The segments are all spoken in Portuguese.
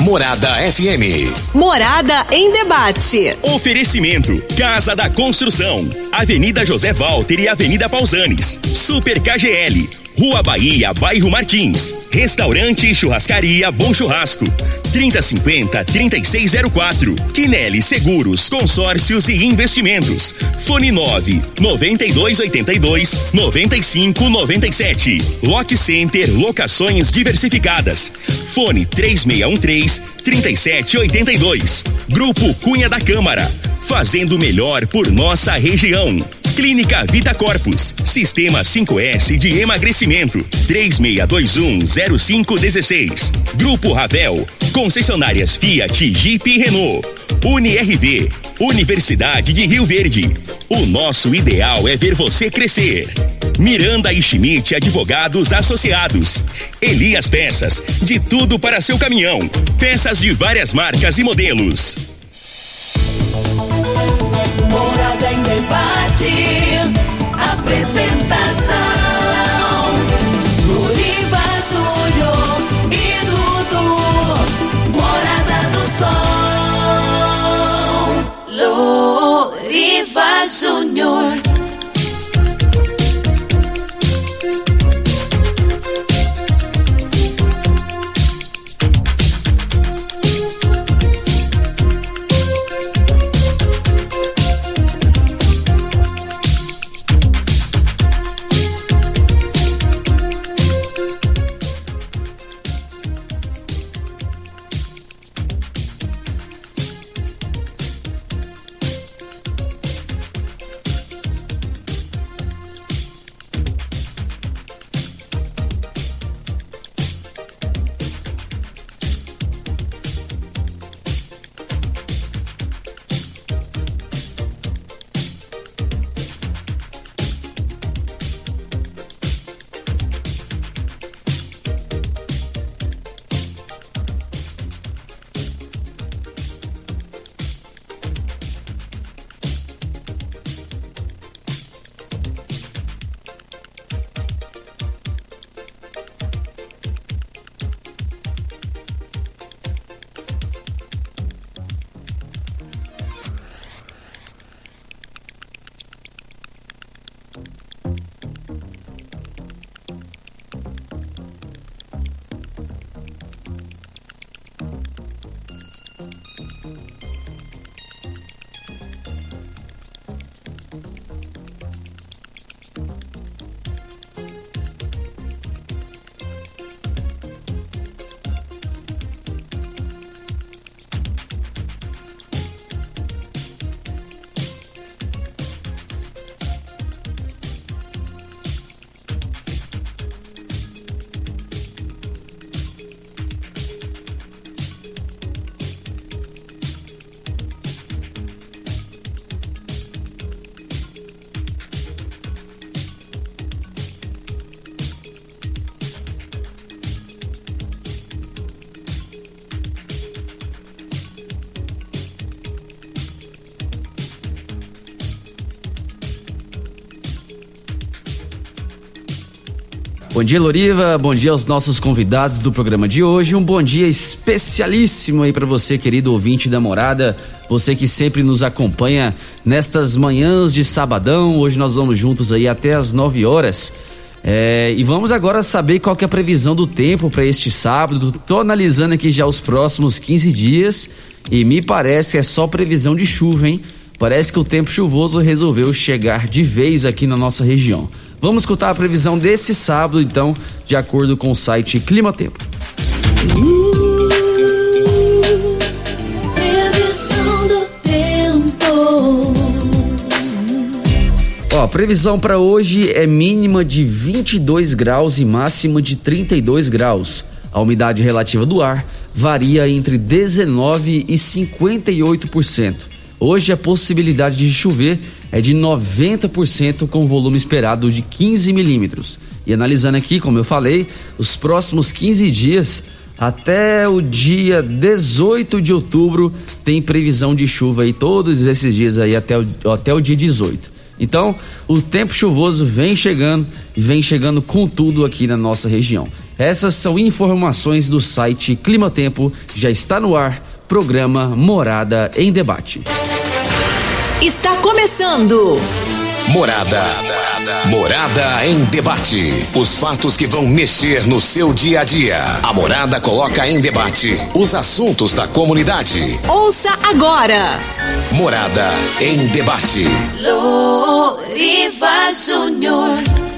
Morada FM. Morada em debate. Oferecimento: Casa da Construção, Avenida José Walter e Avenida Pausanes. Super KGL. Rua Bahia, Bairro Martins. Restaurante e Churrascaria Bom Churrasco. 3050-3604. Quinelli Seguros, Consórcios e Investimentos. Fone 9 9282 9597. Lock Center Locações Diversificadas. Fone 3613 3782. Grupo Cunha da Câmara. Fazendo melhor por nossa região. Clínica Vita Corpus. Sistema 5S de emagrecimento. 36210516. Grupo Ravel. Concessionárias Fiat, Jeep e Renault. UniRV. Universidade de Rio Verde. O nosso ideal é ver você crescer. Miranda e Schmidt Advogados Associados. Elias Peças. De tudo para seu caminhão. Peças de várias marcas e modelos. Debate. Apresentação: Luriva Júnior e Dudu. Morada do Sol. Luriva Júnior. Bom dia, Loriva. Bom dia aos nossos convidados do programa de hoje. Um bom dia especialíssimo aí para você, querido ouvinte da morada. Você que sempre nos acompanha nestas manhãs de sabadão. Hoje nós vamos juntos aí até as 9 horas. É, e vamos agora saber qual que é a previsão do tempo para este sábado. Tô analisando aqui já os próximos 15 dias e me parece que é só previsão de chuva, hein? Parece que o tempo chuvoso resolveu chegar de vez aqui na nossa região. Vamos escutar a previsão desse sábado, então, de acordo com o site Clima Tempo. Ó, previsão para hoje é mínima de 22 graus e máxima de 32 graus. A umidade relativa do ar varia entre 19 e 58%. Hoje a possibilidade de chover é de 90% com volume esperado de 15 milímetros. E analisando aqui, como eu falei, os próximos 15 dias até o dia 18 de outubro tem previsão de chuva aí todos esses dias aí até o, até o dia 18. Então, o tempo chuvoso vem chegando e vem chegando com tudo aqui na nossa região. Essas são informações do site Clima Tempo, já está no ar, programa Morada em Debate. Está começando. Morada. Morada em debate. Os fatos que vão mexer no seu dia a dia. A Morada coloca em debate os assuntos da comunidade. Ouça agora. Morada em debate. Loriva Júnior.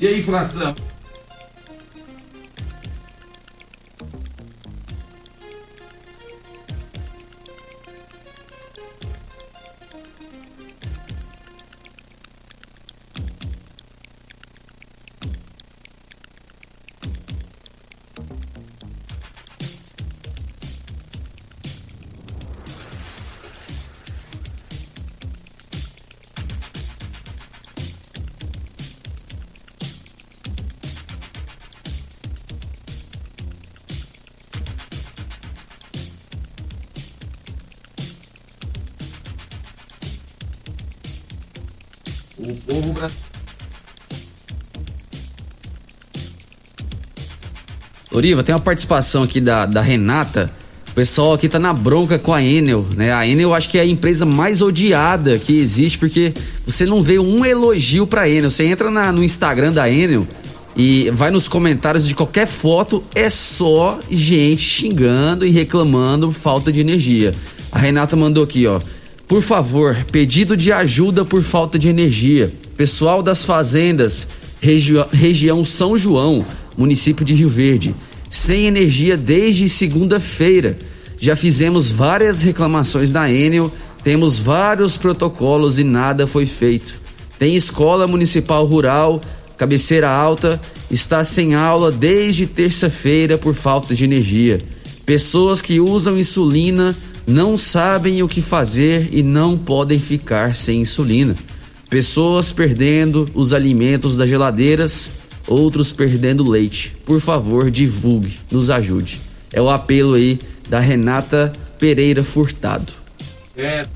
E a inflação? Tem uma participação aqui da, da Renata. O pessoal aqui tá na bronca com a Enel, né? A Enel eu acho que é a empresa mais odiada que existe, porque você não vê um elogio pra Enel. Você entra na- no Instagram da Enel e vai nos comentários de qualquer foto, é só gente xingando e reclamando falta de energia. A Renata mandou aqui, ó. Por favor, pedido de ajuda por falta de energia. Pessoal das fazendas, regi região São João, município de Rio Verde, sem energia desde segunda-feira. Já fizemos várias reclamações na Enel, temos vários protocolos e nada foi feito. Tem escola municipal rural, cabeceira alta, está sem aula desde terça-feira por falta de energia. Pessoas que usam insulina não sabem o que fazer e não podem ficar sem insulina. Pessoas perdendo os alimentos das geladeiras, outros perdendo leite. Por favor, divulgue, nos ajude. É o apelo aí da Renata Pereira Furtado. É,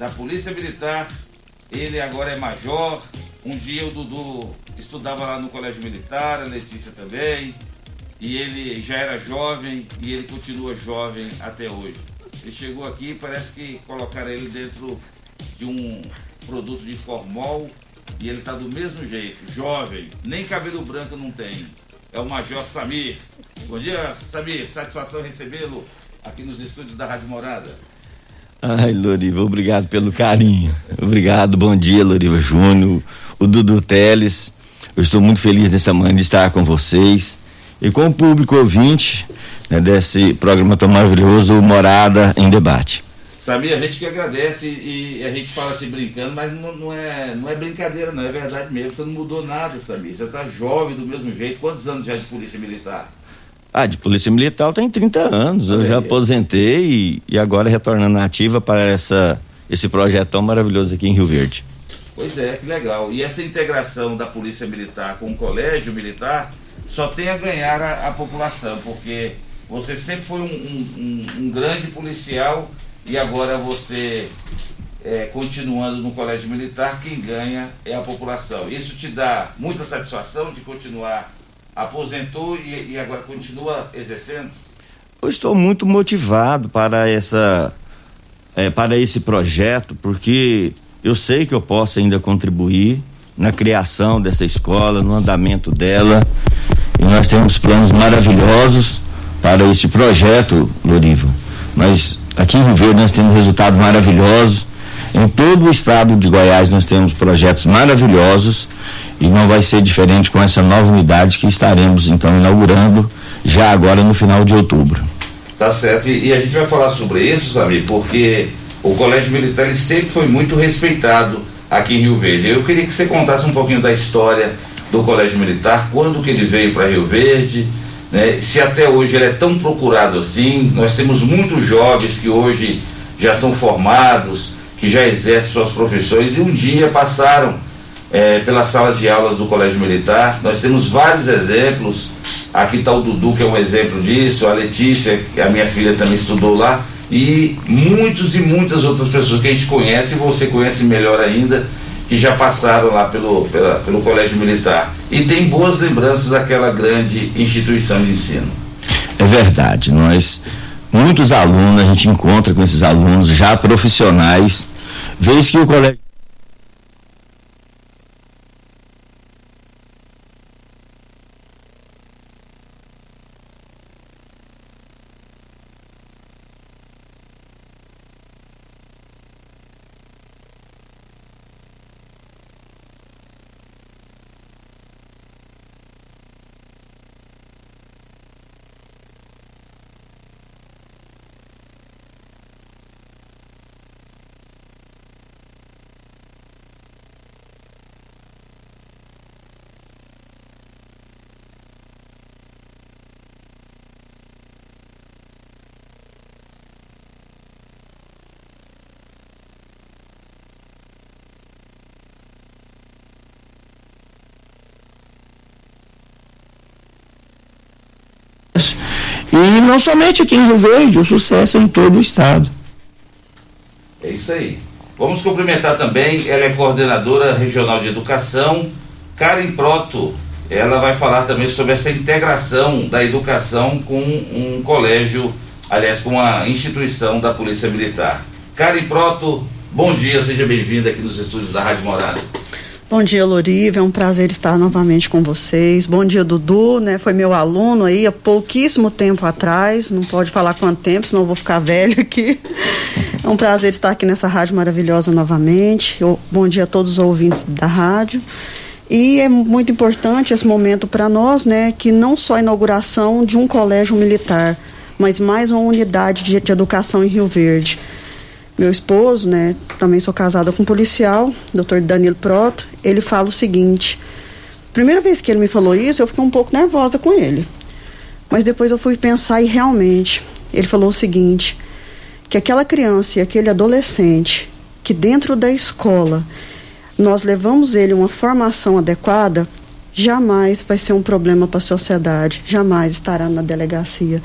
da Polícia Militar. Ele agora é major. Um dia o Dudu estudava lá no Colégio Militar, a Letícia também. E ele já era jovem e ele continua jovem até hoje. Ele chegou aqui parece que colocaram ele dentro de um produto de formol e ele está do mesmo jeito, jovem, nem cabelo branco não tem. É o Major Samir. Bom dia, Samir. Satisfação recebê-lo aqui nos estúdios da Rádio Morada. Ai, Loriva, obrigado pelo carinho. Obrigado, bom dia, Loriva Júnior, o Dudu Teles. Eu estou muito feliz nessa manhã de estar com vocês e com o público ouvinte né, desse programa tão maravilhoso, Morada em Debate. Samir, a gente que agradece e a gente fala assim brincando, mas não, não, é, não é brincadeira, não, é verdade mesmo. Você não mudou nada, Samir. Você está jovem do mesmo jeito. Quantos anos já de polícia militar? Ah, de polícia militar eu tenho 30 anos. Eu já aposentei e, e agora retornando à ativa para essa, esse projeto tão maravilhoso aqui em Rio Verde. Pois é, que legal. E essa integração da polícia militar com o colégio militar só tem a ganhar a, a população, porque você sempre foi um, um, um, um grande policial e agora você é, continuando no colégio militar, quem ganha é a população. Isso te dá muita satisfação de continuar aposentou e, e agora continua exercendo? Eu estou muito motivado para essa é, para esse projeto, porque eu sei que eu posso ainda contribuir na criação dessa escola, no andamento dela. E nós temos planos maravilhosos para esse projeto, Loriva. Mas aqui em Rio Verde nós temos resultados maravilhosos. Em todo o estado de Goiás nós temos projetos maravilhosos e não vai ser diferente com essa nova unidade que estaremos então inaugurando já agora no final de outubro. Tá certo. E, e a gente vai falar sobre isso, sabe? Porque o Colégio Militar sempre foi muito respeitado aqui em Rio Verde. Eu queria que você contasse um pouquinho da história do Colégio Militar, quando que ele veio para Rio Verde, né? se até hoje ele é tão procurado assim. Nós temos muitos jovens que hoje já são formados, que já exercem suas profissões e um dia passaram é, pelas salas de aulas do Colégio Militar. Nós temos vários exemplos. Aqui está o Dudu, que é um exemplo disso, a Letícia, que a minha filha também estudou lá, e muitos e muitas outras pessoas que a gente conhece, e você conhece melhor ainda, que já passaram lá pelo, pela, pelo Colégio Militar. E tem boas lembranças daquela grande instituição de ensino. É verdade, nós muitos alunos, a gente encontra com esses alunos já profissionais, vez que o colégio somente aqui em Rio Verde, o sucesso é em todo o estado. É isso aí. Vamos cumprimentar também, ela é coordenadora regional de educação, Karen Proto. Ela vai falar também sobre essa integração da educação com um colégio, aliás, com uma instituição da Polícia Militar. Karen Proto, bom dia, seja bem-vinda aqui nos estúdios da Rádio Morada. Bom dia, Loriva. É um prazer estar novamente com vocês. Bom dia, Dudu, né? Foi meu aluno aí há pouquíssimo tempo atrás. Não pode falar quanto tempo, senão eu vou ficar velho aqui. É um prazer estar aqui nessa rádio maravilhosa novamente. Eu, bom dia a todos os ouvintes da rádio. E é muito importante esse momento para nós, né? Que não só a inauguração de um colégio militar, mas mais uma unidade de, de educação em Rio Verde meu esposo, né, também sou casada com um policial, Dr. Danilo Proto, ele fala o seguinte: primeira vez que ele me falou isso, eu fiquei um pouco nervosa com ele. Mas depois eu fui pensar e realmente, ele falou o seguinte: que aquela criança e aquele adolescente que dentro da escola nós levamos ele uma formação adequada, jamais vai ser um problema para a sociedade, jamais estará na delegacia.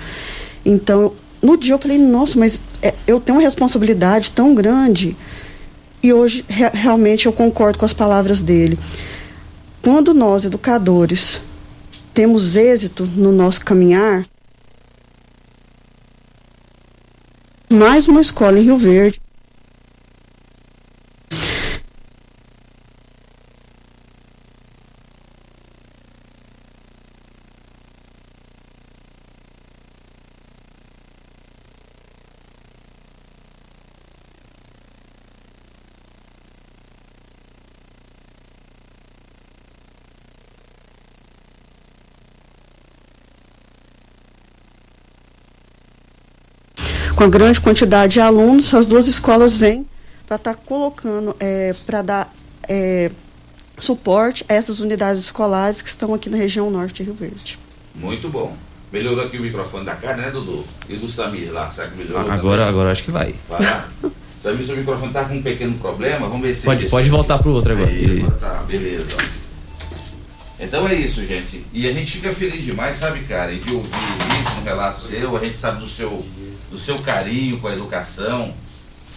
Então, no dia eu falei, nossa, mas é, eu tenho uma responsabilidade tão grande. E hoje re realmente eu concordo com as palavras dele. Quando nós, educadores, temos êxito no nosso caminhar, mais uma escola em Rio Verde com a grande quantidade de alunos, as duas escolas vêm para estar tá colocando, é, para dar é, suporte a essas unidades escolares que estão aqui na região norte de Rio Verde. Muito bom. Melhorou aqui o microfone da cara, né, Dudu? E do Samir lá, será que melhorou? Agora, agora acho que vai. Vai lá. Samir, seu microfone está com um pequeno problema, vamos ver se... Pode, pode voltar para o outro agora. Aí, agora tá, beleza. Então é isso, gente. E a gente fica feliz demais, sabe, cara, de ouvir isso, um relato seu, a gente sabe do seu do seu carinho com a educação,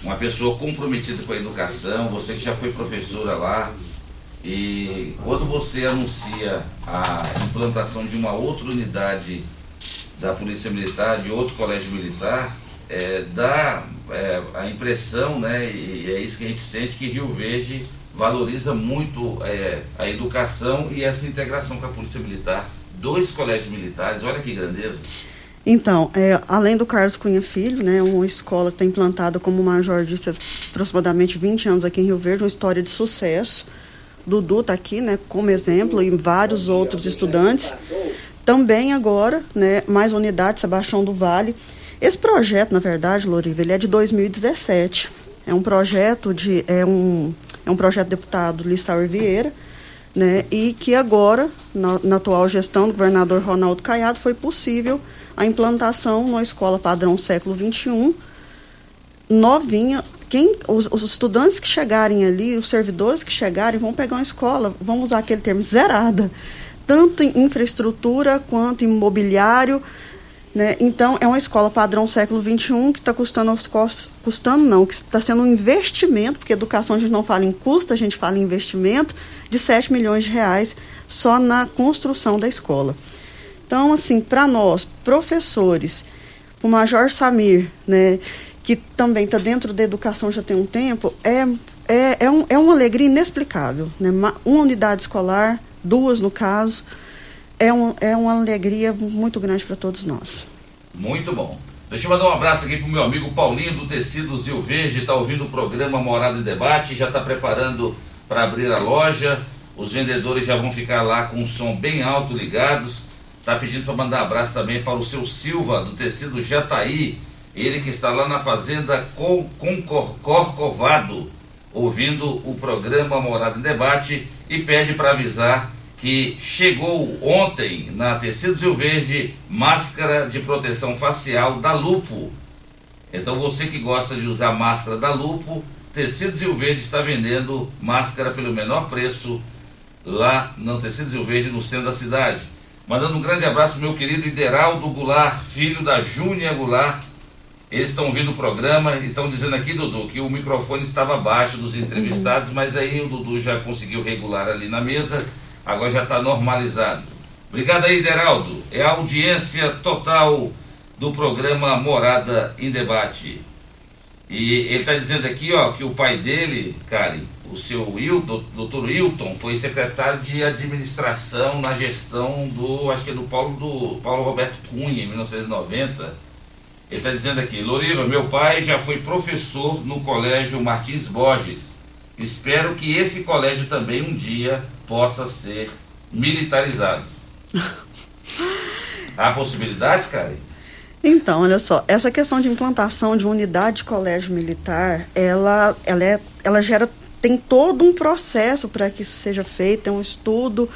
uma pessoa comprometida com a educação, você que já foi professora lá, e quando você anuncia a implantação de uma outra unidade da Polícia Militar, de outro colégio militar, é, dá é, a impressão, né, e é isso que a gente sente, que Rio Verde valoriza muito é, a educação e essa integração com a Polícia Militar. Dois colégios militares, olha que grandeza. Então, é, além do Carlos Cunha Filho, né, uma escola que está implantada como Major disse aproximadamente 20 anos aqui em Rio Verde, uma história de sucesso. Dudu está aqui, né, como exemplo, e vários outros estudantes. Também agora, né, mais unidade, Sebastião do Vale. Esse projeto, na verdade, Loriva, ele é de 2017. É um projeto de é um é um projeto do deputado Lissauer Vieira, né, e que agora, na, na atual gestão do governador Ronaldo Caiado, foi possível a implantação numa escola padrão século XXI, novinha. Quem, os, os, estudantes que chegarem ali, os servidores que chegarem, vão pegar uma escola, vamos usar aquele termo, zerada. Tanto em infraestrutura quanto em mobiliário. Né? Então, é uma escola padrão século XXI que está custando aos custos, custando não, que está sendo um investimento, porque educação a gente não fala em custo, a gente fala em investimento, de 7 milhões de reais só na construção da escola. Então, assim, para nós, professores, o Major Samir, né, que também está dentro da educação já tem um tempo, é, é, é, um, é uma alegria inexplicável. Né? Uma unidade escolar, duas no caso, é, um, é uma alegria muito grande para todos nós. Muito bom. Deixa eu mandar um abraço aqui pro meu amigo Paulinho do Tecidos Rio Verde, está ouvindo o programa Morada em Debate, já está preparando para abrir a loja. Os vendedores já vão ficar lá com o som bem alto ligados. Está pedindo para mandar abraço também para o seu Silva, do tecido Jataí. Ele que está lá na fazenda com, com Corcovado, ouvindo o programa Morada em Debate e pede para avisar que chegou ontem na Tecidos Rio Verde máscara de proteção facial da Lupo. Então você que gosta de usar máscara da Lupo, Tecidos Rio Verde está vendendo máscara pelo menor preço lá no Tecidos Rio Verde, no centro da cidade. Mandando um grande abraço meu querido Ideraldo Goulart, filho da Júnia Goulart. Eles estão ouvindo o programa e estão dizendo aqui, Dudu, que o microfone estava abaixo dos entrevistados, mas aí o Dudu já conseguiu regular ali na mesa, agora já está normalizado. Obrigado aí, Ideraldo. É a audiência total do programa Morada em Debate. E ele está dizendo aqui, ó, que o pai dele, Karen, o seu Wilton, doutor Wilton, foi secretário de administração na gestão do, acho que é do Paulo, do Paulo Roberto Cunha, em 1990. Ele está dizendo aqui, Loriva, meu pai já foi professor no colégio Martins Borges. Espero que esse colégio também um dia possa ser militarizado. Há possibilidades, Karen? Então, olha só, essa questão de implantação de unidade de colégio militar, ela, ela, é, ela gera, tem todo um processo para que isso seja feito, tem um estudo,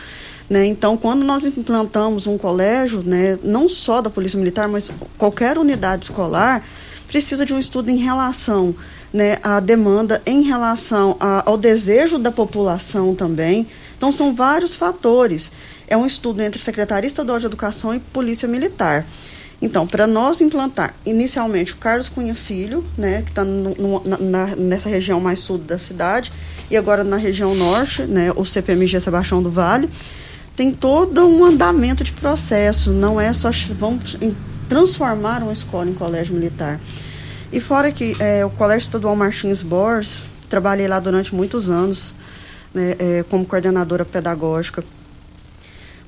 né? Então, quando nós implantamos um colégio, né, não só da Polícia Militar, mas qualquer unidade escolar, precisa de um estudo em relação né, à demanda, em relação a, ao desejo da população também. Então, são vários fatores. É um estudo entre Secretaria Estadual de Educação e Polícia Militar. Então, para nós implantar inicialmente o Carlos Cunha Filho, né, que está nessa região mais sul da cidade, e agora na região norte, né, o CPMG Sebastião do Vale, tem todo um andamento de processo, não é só vamos transformar uma escola em colégio militar. E fora que é, o Colégio Estadual Martins Bors, trabalhei lá durante muitos anos né, é, como coordenadora pedagógica.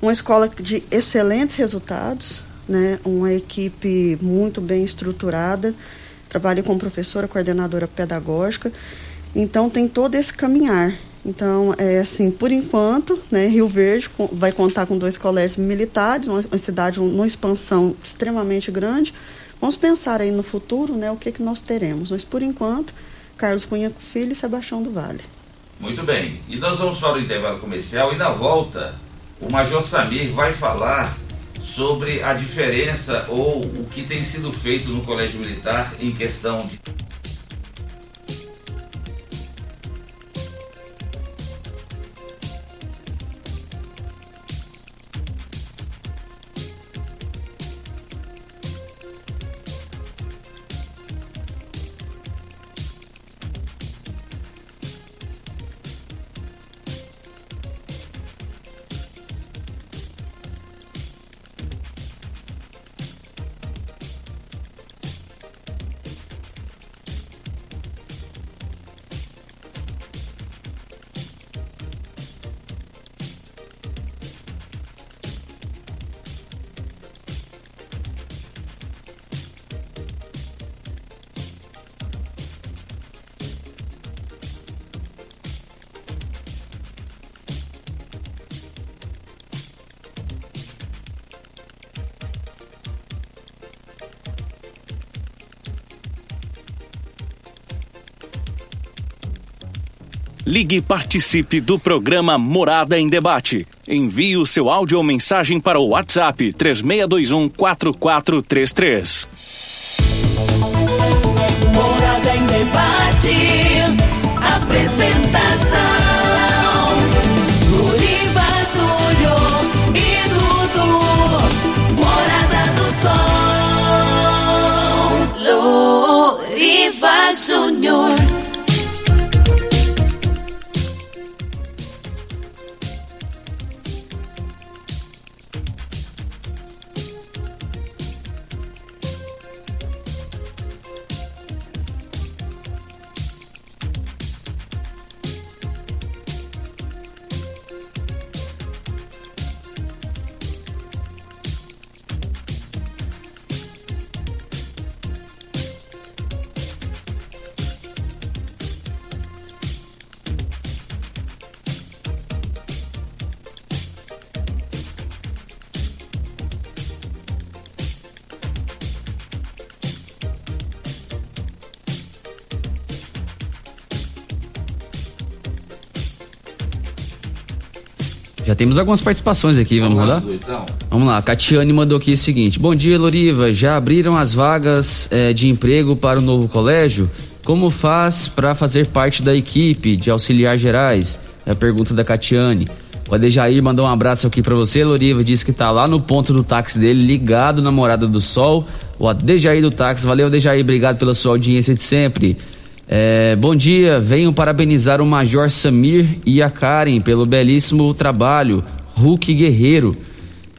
Uma escola de excelentes resultados, né, uma equipe muito bem estruturada. Trabalho com professora, coordenadora pedagógica. Então, tem todo esse caminhar. Então, é assim, por enquanto, né, Rio Verde vai contar com dois colégios militares, uma, uma cidade numa expansão extremamente grande. Vamos pensar aí no futuro, né, o que, que nós teremos. Mas, por enquanto, Carlos Cunha Filho e Sebastião do Vale. Muito bem. E nós vamos para o intervalo comercial e na volta, o Major Samir vai falar sobre a diferença ou o que tem sido feito no Colégio Militar em questão de Ligue e participe do programa Morada em Debate. Envie o seu áudio ou mensagem para o WhatsApp 3621 4433. Morada em Debate. Apresentação: Luriva Júnior e Dudu. Morada do Sol. Luriva Júnior. Temos algumas participações aqui, vamos, vamos lá? Então. Vamos lá, a Catiane mandou aqui o seguinte: Bom dia, Loriva. Já abriram as vagas é, de emprego para o novo colégio? Como faz para fazer parte da equipe de auxiliar gerais? É a pergunta da Catiane. O Adejair mandou um abraço aqui para você, Loriva, disse que tá lá no ponto do táxi dele, ligado na Morada do Sol. O Adejair do táxi, valeu Adejair, obrigado pela sua audiência de sempre. É, bom dia, venho parabenizar o Major Samir e a Karen pelo belíssimo trabalho. Hulk Guerreiro,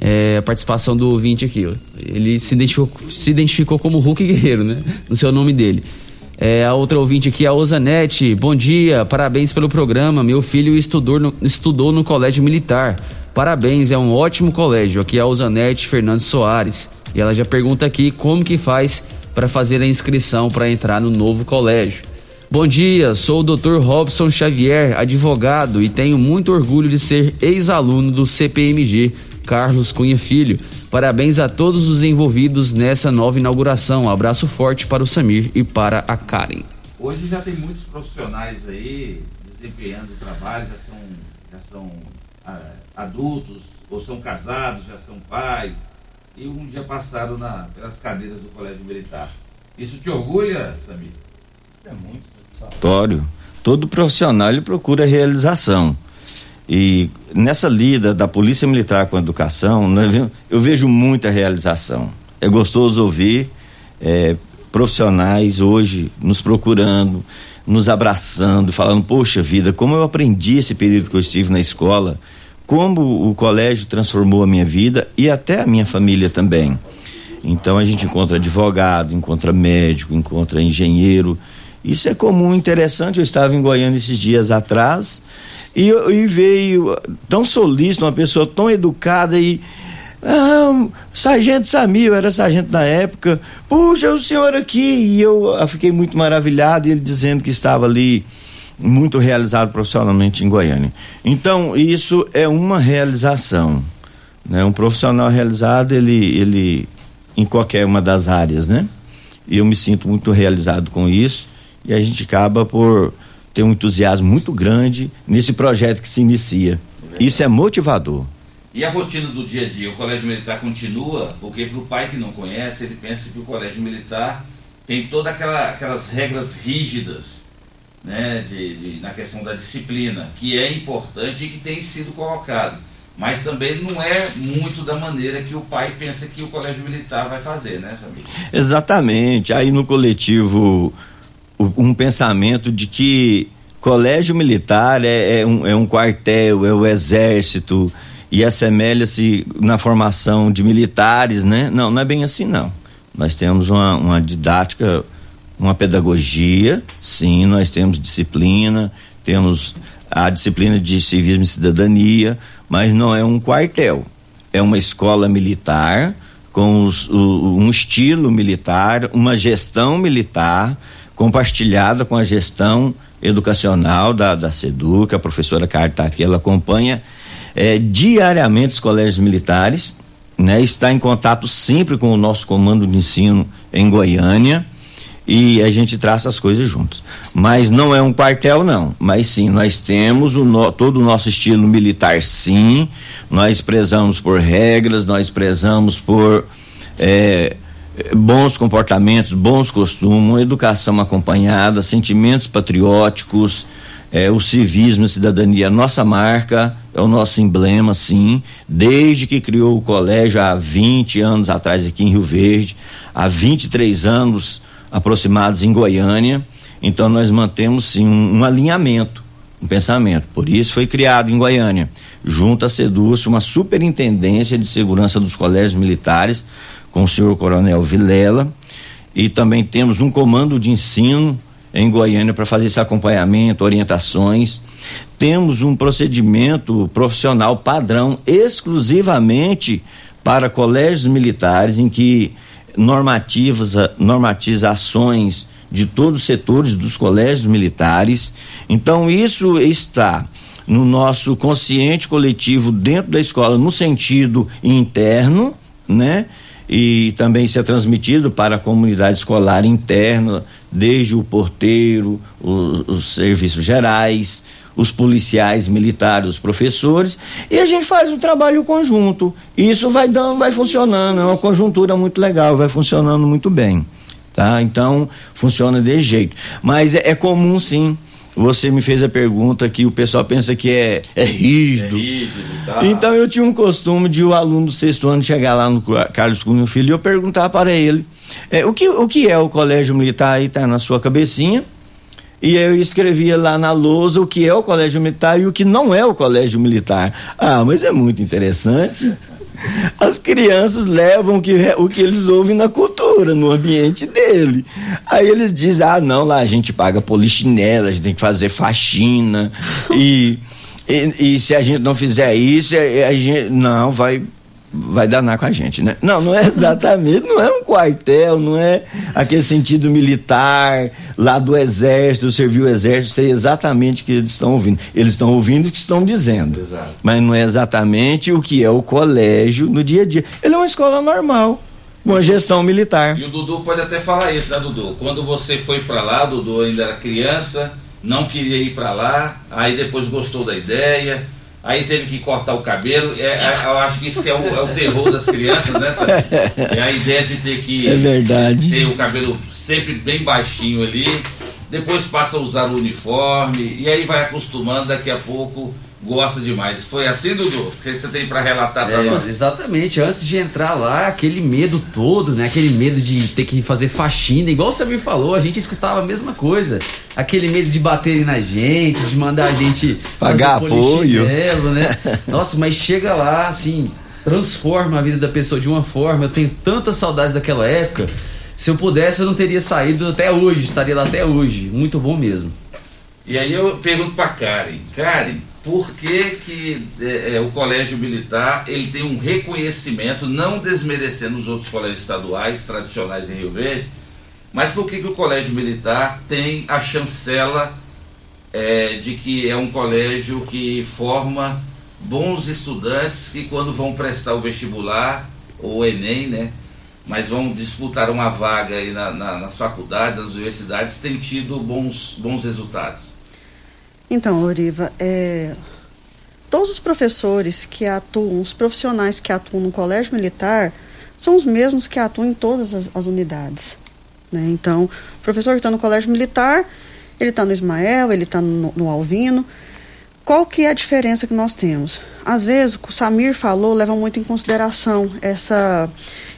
é, a participação do ouvinte aqui. Ele se identificou, se identificou como Hulk Guerreiro, né? No seu nome dele. É, a outra ouvinte aqui, a Osanete. Bom dia, parabéns pelo programa. Meu filho estudou no, estudou no Colégio Militar. Parabéns, é um ótimo colégio. Aqui é a Osanete Fernandes Soares. E ela já pergunta aqui como que faz para fazer a inscrição para entrar no novo colégio. Bom dia, sou o Dr. Robson Xavier, advogado, e tenho muito orgulho de ser ex-aluno do CPMG Carlos Cunha Filho. Parabéns a todos os envolvidos nessa nova inauguração. Um abraço forte para o Samir e para a Karen. Hoje já tem muitos profissionais aí desempenhando o trabalho, já são, já são ah, adultos, ou são casados, já são pais, e um dia passaram na, pelas cadeiras do Colégio Militar. Isso te orgulha, Samir? Isso é muito satisfatório. Todo profissional ele procura realização. E nessa lida da Polícia Militar com a educação, eu vejo muita realização. É gostoso ouvir é, profissionais hoje nos procurando, nos abraçando, falando: Poxa vida, como eu aprendi esse período que eu estive na escola, como o colégio transformou a minha vida e até a minha família também. Então a gente encontra advogado, encontra médico, encontra engenheiro. Isso é comum, interessante. Eu estava em Goiânia esses dias atrás e, e veio tão solícito, uma pessoa tão educada e. Ah, sargento Samir, eu era sargento na época. Puxa, o senhor aqui. E eu fiquei muito maravilhado, ele dizendo que estava ali muito realizado profissionalmente em Goiânia. Então, isso é uma realização. Né? Um profissional realizado, ele, ele em qualquer uma das áreas, né? E eu me sinto muito realizado com isso. E a gente acaba por tem um entusiasmo muito grande nesse projeto que se inicia. Isso é motivador. E a rotina do dia a dia? O colégio militar continua? Porque para o pai que não conhece, ele pensa que o colégio militar tem todas aquela, aquelas regras rígidas né, de, de, na questão da disciplina, que é importante e que tem sido colocado. Mas também não é muito da maneira que o pai pensa que o colégio militar vai fazer, né, Samir? Exatamente. Aí no coletivo um pensamento de que colégio militar é, é, um, é um quartel, é o exército e assemelha-se na formação de militares, né? Não, não é bem assim não. Nós temos uma, uma didática, uma pedagogia, sim, nós temos disciplina, temos a disciplina de civismo e cidadania, mas não é um quartel. É uma escola militar com os, o, um estilo militar, uma gestão militar, compartilhada com a gestão educacional da, da SEDUC, a professora Carta está aqui, ela acompanha é, diariamente os colégios militares, né, está em contato sempre com o nosso comando de ensino em Goiânia e a gente traça as coisas juntos. Mas não é um quartel, não. Mas sim, nós temos o no, todo o nosso estilo militar, sim. Nós prezamos por regras, nós prezamos por é, bons comportamentos, bons costumes, educação acompanhada, sentimentos patrióticos, é, o civismo, a cidadania, a nossa marca, é o nosso emblema, sim, desde que criou o colégio há 20 anos atrás aqui em Rio Verde, há 23 anos aproximados em Goiânia. Então nós mantemos sim um, um alinhamento, um pensamento. Por isso foi criado em Goiânia, junto à SEDUS, uma superintendência de segurança dos colégios militares, com o senhor Coronel Vilela e também temos um comando de ensino em Goiânia para fazer esse acompanhamento, orientações. Temos um procedimento profissional padrão exclusivamente para colégios militares em que normativas, normatiza ações de todos os setores dos colégios militares. Então isso está no nosso consciente coletivo dentro da escola no sentido interno, né? E também ser transmitido para a comunidade escolar interna, desde o porteiro, os, os serviços gerais, os policiais militares, os professores, e a gente faz um trabalho conjunto. E isso vai dando, vai funcionando, é uma conjuntura muito legal, vai funcionando muito bem. Tá? Então, funciona desse jeito. Mas é, é comum sim você me fez a pergunta que o pessoal pensa que é, é rígido. É rígido, tá. Então eu tinha um costume de o aluno do sexto ano chegar lá no Carlos Cunha Filho e eu perguntar para ele é, o, que, o que é o colégio militar aí tá na sua cabecinha. E eu escrevia lá na lousa o que é o colégio militar e o que não é o colégio militar. Ah, mas é muito interessante. As crianças levam o que, o que eles ouvem na cultura, no ambiente dele. Aí eles dizem: ah, não, lá a gente paga polichinela, a gente tem que fazer faxina. e, e, e se a gente não fizer isso, a gente. Não, vai vai danar com a gente, né? Não, não é exatamente, não é um quartel, não é aquele sentido militar lá do exército, servir o exército, sei exatamente o que eles estão ouvindo. Eles estão ouvindo o que estão dizendo, Exato. mas não é exatamente o que é o colégio no dia a dia. Ele é uma escola normal, uma gestão militar. E o Dudu pode até falar isso, né, Dudu? Quando você foi para lá, Dudu ainda era criança, não queria ir para lá, aí depois gostou da ideia, aí teve que cortar o cabelo. É, é, eu acho que isso que é, o, é o terror das crianças, né? É a ideia de ter que É verdade. ter o cabelo sempre bem baixinho ali, depois passa a usar o uniforme, e aí vai acostumando, daqui a pouco gosta demais. Foi assim, Dudu? O que você tem para relatar para É, nós? exatamente, antes de entrar lá, aquele medo todo, né? Aquele medo de ter que fazer faxina, igual o Samir falou, a gente escutava a mesma coisa. Aquele medo de baterem na gente, de mandar a gente Pagar fazer apoio. polichinelo, né? Nossa, mas chega lá, assim, transforma a vida da pessoa de uma forma. Eu tenho tantas saudades daquela época. Se eu pudesse, eu não teria saído até hoje, estaria lá até hoje. Muito bom mesmo. E aí eu pergunto para Karen, Karen, por que, que é, é, o colégio militar ele tem um reconhecimento, não desmerecendo os outros colégios estaduais tradicionais em Rio Verde, mas por que, que o colégio militar tem a chancela é, de que é um colégio que forma bons estudantes que quando vão prestar o vestibular ou o Enem, né? Mas vão disputar uma vaga aí na, na, nas faculdades, nas universidades, tem tido bons, bons resultados. Então, Oriva, é, todos os professores que atuam, os profissionais que atuam no colégio militar, são os mesmos que atuam em todas as, as unidades. Né? Então, o professor que está no colégio militar, ele está no Ismael, ele está no, no Alvino. Qual que é a diferença que nós temos? Às vezes, o que o Samir falou leva muito em consideração essa,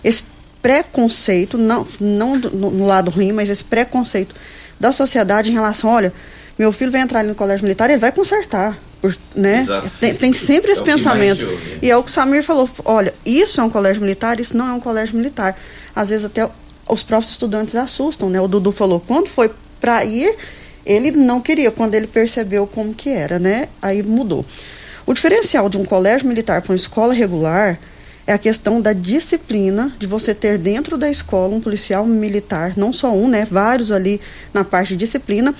esse preconceito, não, não do- no, no lado ruim, mas esse preconceito da sociedade em relação, olha, meu filho vai entrar ali no colégio militar, ele vai consertar. por- né? Tem, tem sempre É esse mais pensamento. ouve? E é o que o Samir falou, olha, isso é um colégio militar, isso não é um colégio militar. Às vezes até os próprios estudantes assustam, né? O Dudu falou, quando foi para ir, ele não queria, quando ele percebeu como que era, né? Aí mudou. O diferencial de um colégio militar para uma escola regular é a questão da disciplina de você ter dentro da escola um policial militar, não só um, né? Vários ali na parte de disciplina.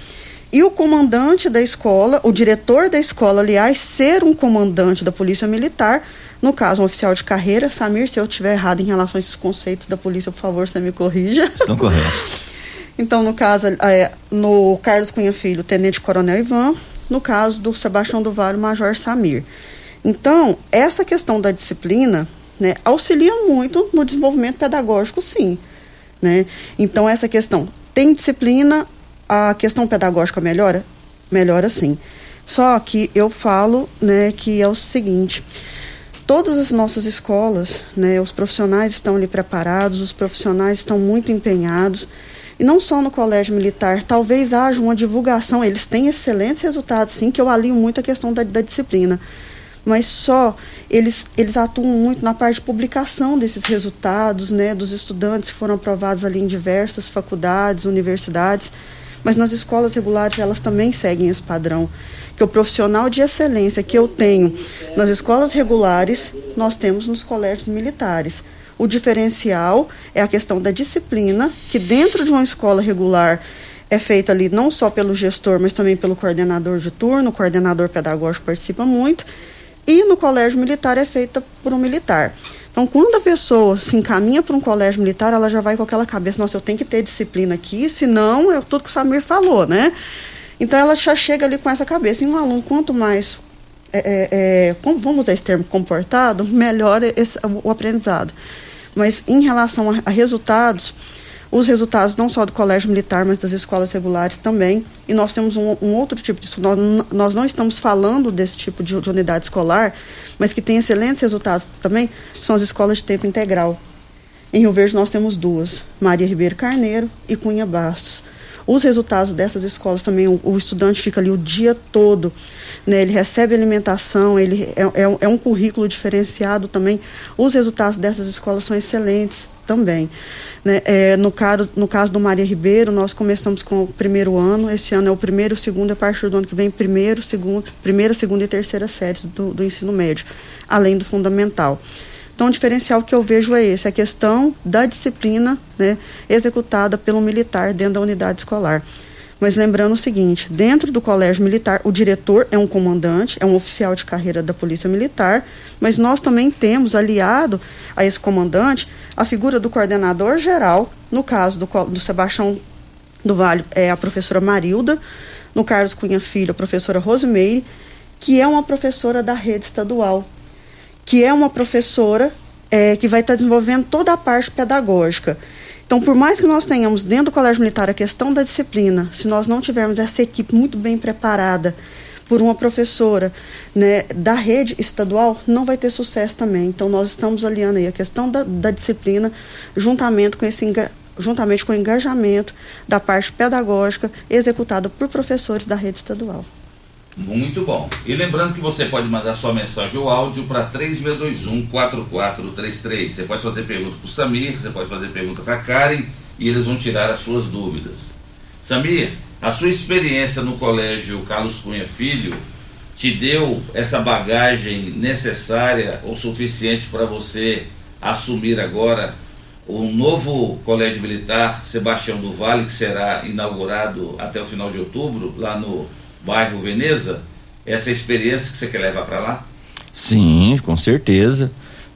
E o comandante da escola, o diretor da escola, aliás, ser um comandante da polícia militar, no caso, um oficial de carreira. Samir, se eu estiver errado em relação a esses conceitos da polícia, por favor, você me corrija. Estão corretos. Então, no caso, é, no Carlos Cunha Filho, Tenente Coronel Ivan, no caso do Sebastião do Vale, Major Samir. Então, essa questão da disciplina né, auxilia muito no desenvolvimento pedagógico, sim. Né? Então, essa questão, tem disciplina, a questão pedagógica melhora? Melhora sim. Só que eu falo né, que é o seguinte, todas as nossas escolas, né, os profissionais estão ali preparados, os profissionais estão muito empenhados, e não só no colégio militar, talvez haja uma divulgação, eles têm excelentes resultados, sim, que eu alio muito a questão da, da disciplina, mas só eles, eles atuam muito na parte de publicação desses resultados, né, dos estudantes que foram aprovados ali em diversas faculdades, universidades, mas nas escolas regulares elas também seguem esse padrão. Que o profissional de excelência que eu tenho nas escolas regulares, nós temos nos colégios militares. O diferencial é a questão da disciplina, que dentro de uma escola regular é feita ali não só pelo gestor, mas também pelo coordenador de turno, o coordenador pedagógico participa muito, e no colégio militar é feita por um militar. Então, quando a pessoa se encaminha para um colégio militar, ela já vai com aquela cabeça, nossa, eu tenho que ter disciplina aqui, senão é tudo que o Samir falou, né? Então, ela já chega ali com essa cabeça. E um aluno, quanto mais, é, é, é, vamos usar esse termo, comportado, melhor esse, o, o aprendizado. Mas, em relação a, a resultados, os resultados não só do colégio militar, mas das escolas regulares também. E nós temos um, um outro tipo de nós, nós não estamos falando desse tipo de, de unidade escolar, mas que tem excelentes resultados também, são as escolas de tempo integral. Em Rio Verde nós temos duas, Maria Ribeiro Carneiro e Cunha Bastos. Os resultados dessas escolas também, o, o estudante fica ali o dia todo, né, ele recebe alimentação, ele é, é, é um currículo diferenciado também. Os resultados dessas escolas são excelentes também. Né? É, no, caso, no caso do Maria Ribeiro, nós começamos com o primeiro ano, esse ano é o primeiro, o segundo, a partir do ano que vem, primeiro, segundo, primeira, segunda e terceira séries do, do ensino médio, além do fundamental. Então, o diferencial que eu vejo é esse, a questão da disciplina né, executada pelo militar dentro da unidade escolar. Mas lembrando o seguinte: dentro do colégio militar, o diretor é um comandante, é um oficial de carreira da Polícia Militar, mas nós também temos aliado a esse comandante a figura do coordenador geral, no caso do, do Sebastião do Vale, é a professora Marilda, no Carlos Cunha Filho, a professora Rosemeire, que é uma professora da rede estadual, que é uma professora é, que vai estar desenvolvendo toda a parte pedagógica. Então, por mais que nós tenhamos dentro do Colégio Militar a questão da disciplina, se nós não tivermos essa equipe muito bem preparada por uma professora né, da rede estadual, não vai ter sucesso também. Então, nós estamos aliando aí a questão da, da disciplina juntamente com esse juntamente com o engajamento da parte pedagógica executada por professores da rede estadual. Muito bom. E lembrando que você pode mandar sua mensagem ou áudio para 3621-4433. Você pode fazer pergunta para o Samir, você pode fazer pergunta para a Karen e eles vão tirar as suas dúvidas. Samir, a sua experiência no colégio Carlos Cunha Filho te deu essa bagagem necessária ou suficiente para você assumir agora o novo colégio militar Sebastião do Vale, que será inaugurado até o final de outubro, lá no bairro Veneza, essa experiência que você quer levar para lá? Sim, com certeza.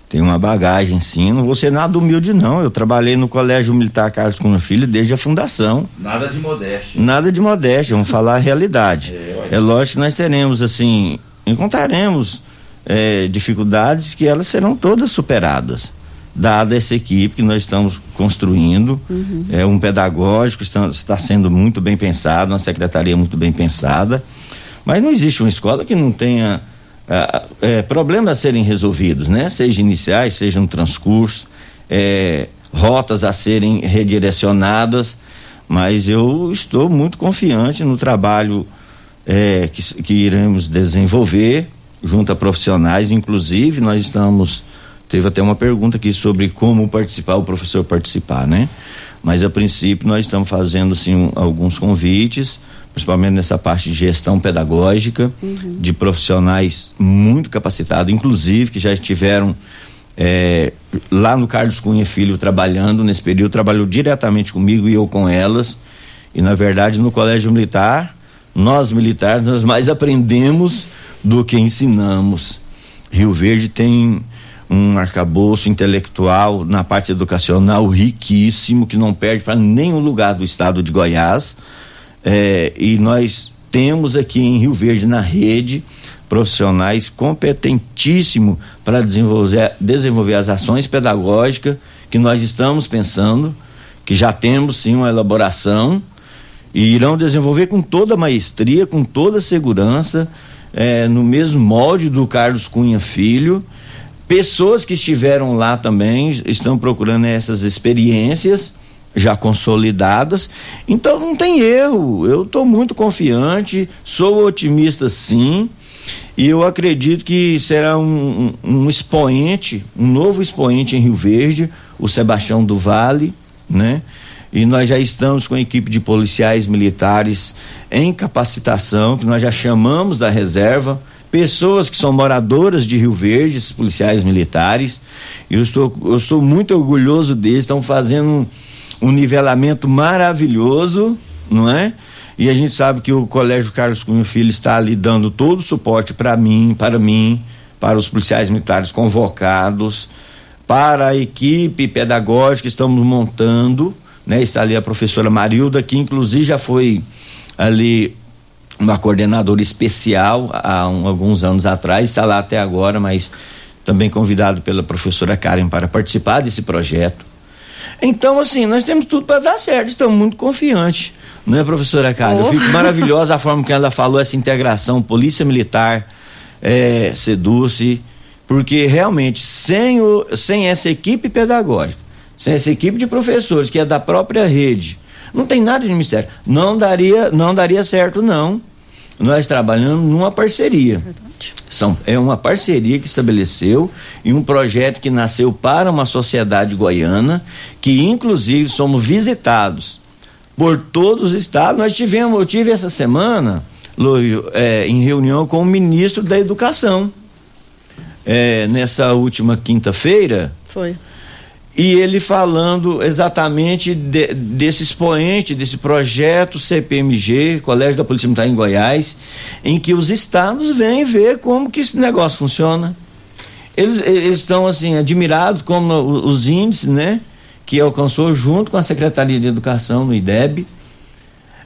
Tem uma bagagem, sim. Não vou ser nada humilde, não. Eu trabalhei no Colégio Militar Carlos Cunha Filho desde a fundação. Nada de modéstia. Nada de modéstia, vamos falar a realidade. É, é, lógico que nós teremos, assim, encontraremos é, dificuldades que elas serão todas superadas. Dada essa equipe que nós estamos construindo, uhum. é um pedagógico, está, está sendo muito bem pensado, uma secretaria muito bem pensada. Mas não existe uma escola que não tenha é, é, problemas a serem resolvidos, né? Seja iniciais, seja no transcurso, é, rotas a serem redirecionadas, mas eu estou muito confiante no trabalho é, que, que iremos desenvolver junto a profissionais, inclusive nós estamos Teve até uma pergunta aqui sobre como participar, o professor participar, né? Mas a princípio nós estamos fazendo sim alguns convites, principalmente nessa parte de gestão pedagógica, uhum. de profissionais muito capacitados, inclusive que já estiveram é, lá no Carlos Cunha Filho trabalhando nesse período, trabalhou diretamente comigo e eu com elas. E na verdade no Colégio Militar, nós militares, nós mais aprendemos do que ensinamos. Rio Verde tem um arcabouço intelectual na parte educacional riquíssimo, que não perde para nenhum lugar do estado de Goiás. É, e nós temos aqui em Rio Verde, na rede, profissionais competentíssimos para desenvolver, desenvolver as ações pedagógicas que nós estamos pensando, que já temos sim uma elaboração, e irão desenvolver com toda maestria, com toda segurança, é, no mesmo molde do Carlos Cunha Filho Pessoas que estiveram lá também estão procurando essas experiências já consolidadas. Então não tem erro. Eu estou muito confiante, sou otimista sim. E eu acredito que será um, um, um, expoente, um novo expoente em Rio Verde, o Sebastião do Vale, né? E nós já estamos com a equipe de policiais militares em capacitação, que nós já chamamos da reserva pessoas que são moradoras de Rio Verde, esses policiais militares. Eu estou, eu estou muito orgulhoso deles, estão fazendo um, um nivelamento maravilhoso, não é? E a gente sabe que o Colégio Carlos Cunha Filho está ali dando todo o suporte para mim, para mim, para os policiais militares convocados, para a equipe pedagógica que estamos montando, né? Está ali a professora Marilda, que inclusive já foi ali uma coordenadora especial há um, alguns anos atrás, está lá até agora, mas também convidado pela professora Karen para participar desse projeto. Então, assim, nós temos tudo para dar certo, estamos muito confiantes. Não é, professora? Eu Oh. fico maravilhosa a forma que ela falou, essa integração, polícia militar, é, Seduce, porque realmente, sem, o, sem essa equipe pedagógica, sem essa equipe de professores, que é da própria rede, não tem nada de mistério. Não daria, não daria certo, não. Nós trabalhamos numa parceria. São, é uma parceria que estabeleceu e um projeto que nasceu para uma sociedade goiana, que inclusive somos visitados por todos os estados. Nós tivemos, eu tive essa semana, Lúcio, é, em reunião com o ministro da Educação. É, nessa última quinta-feira, Foi. E ele falando exatamente de- desse expoente, desse projeto CPMG, Colégio da Polícia Militar em Goiás, em que os estados vêm ver como que esse negócio funciona. Eles, eles estão assim admirados como os índices, né, que alcançou junto com a Secretaria de Educação no IDEB.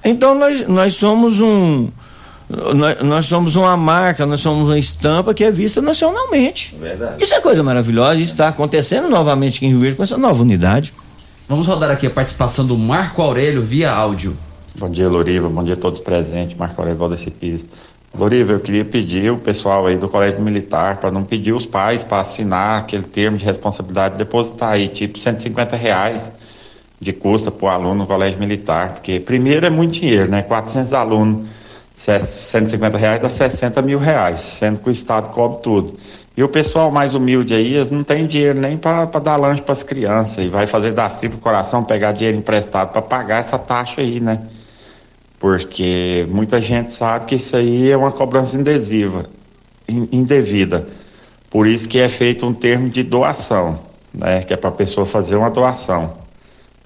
Então nós, nós somos um nós, somos uma marca, nós somos uma estampa que é vista nacionalmente. Verdade. Isso é coisa maravilhosa, isso está acontecendo novamente aqui em Rio Verde com essa nova unidade. Vamos rodar aqui a participação do Marco Aurélio via áudio. Bom dia, Loriva. Bom dia a todos presentes. Marco Aurélio Valdeci Pires. Loriva, eu queria pedir o pessoal aí do Colégio Militar para não pedir os pais para assinar aquele termo de responsabilidade, depositar aí tipo 150 reais de custa para o aluno no Colégio Militar, porque primeiro é muito dinheiro, né? 400 alunos, 150 reais dá 60 mil reais, sendo que o Estado cobre tudo. E o pessoal mais humilde aí, eles não tem dinheiro nem para dar lanche para as crianças e vai fazer das tripas coração, pegar dinheiro emprestado para pagar essa taxa aí, né? Porque muita gente sabe que isso aí é uma cobrança indesiva, in- indevida. Por isso que é feito um termo de doação, né? Que é para a pessoa fazer uma doação.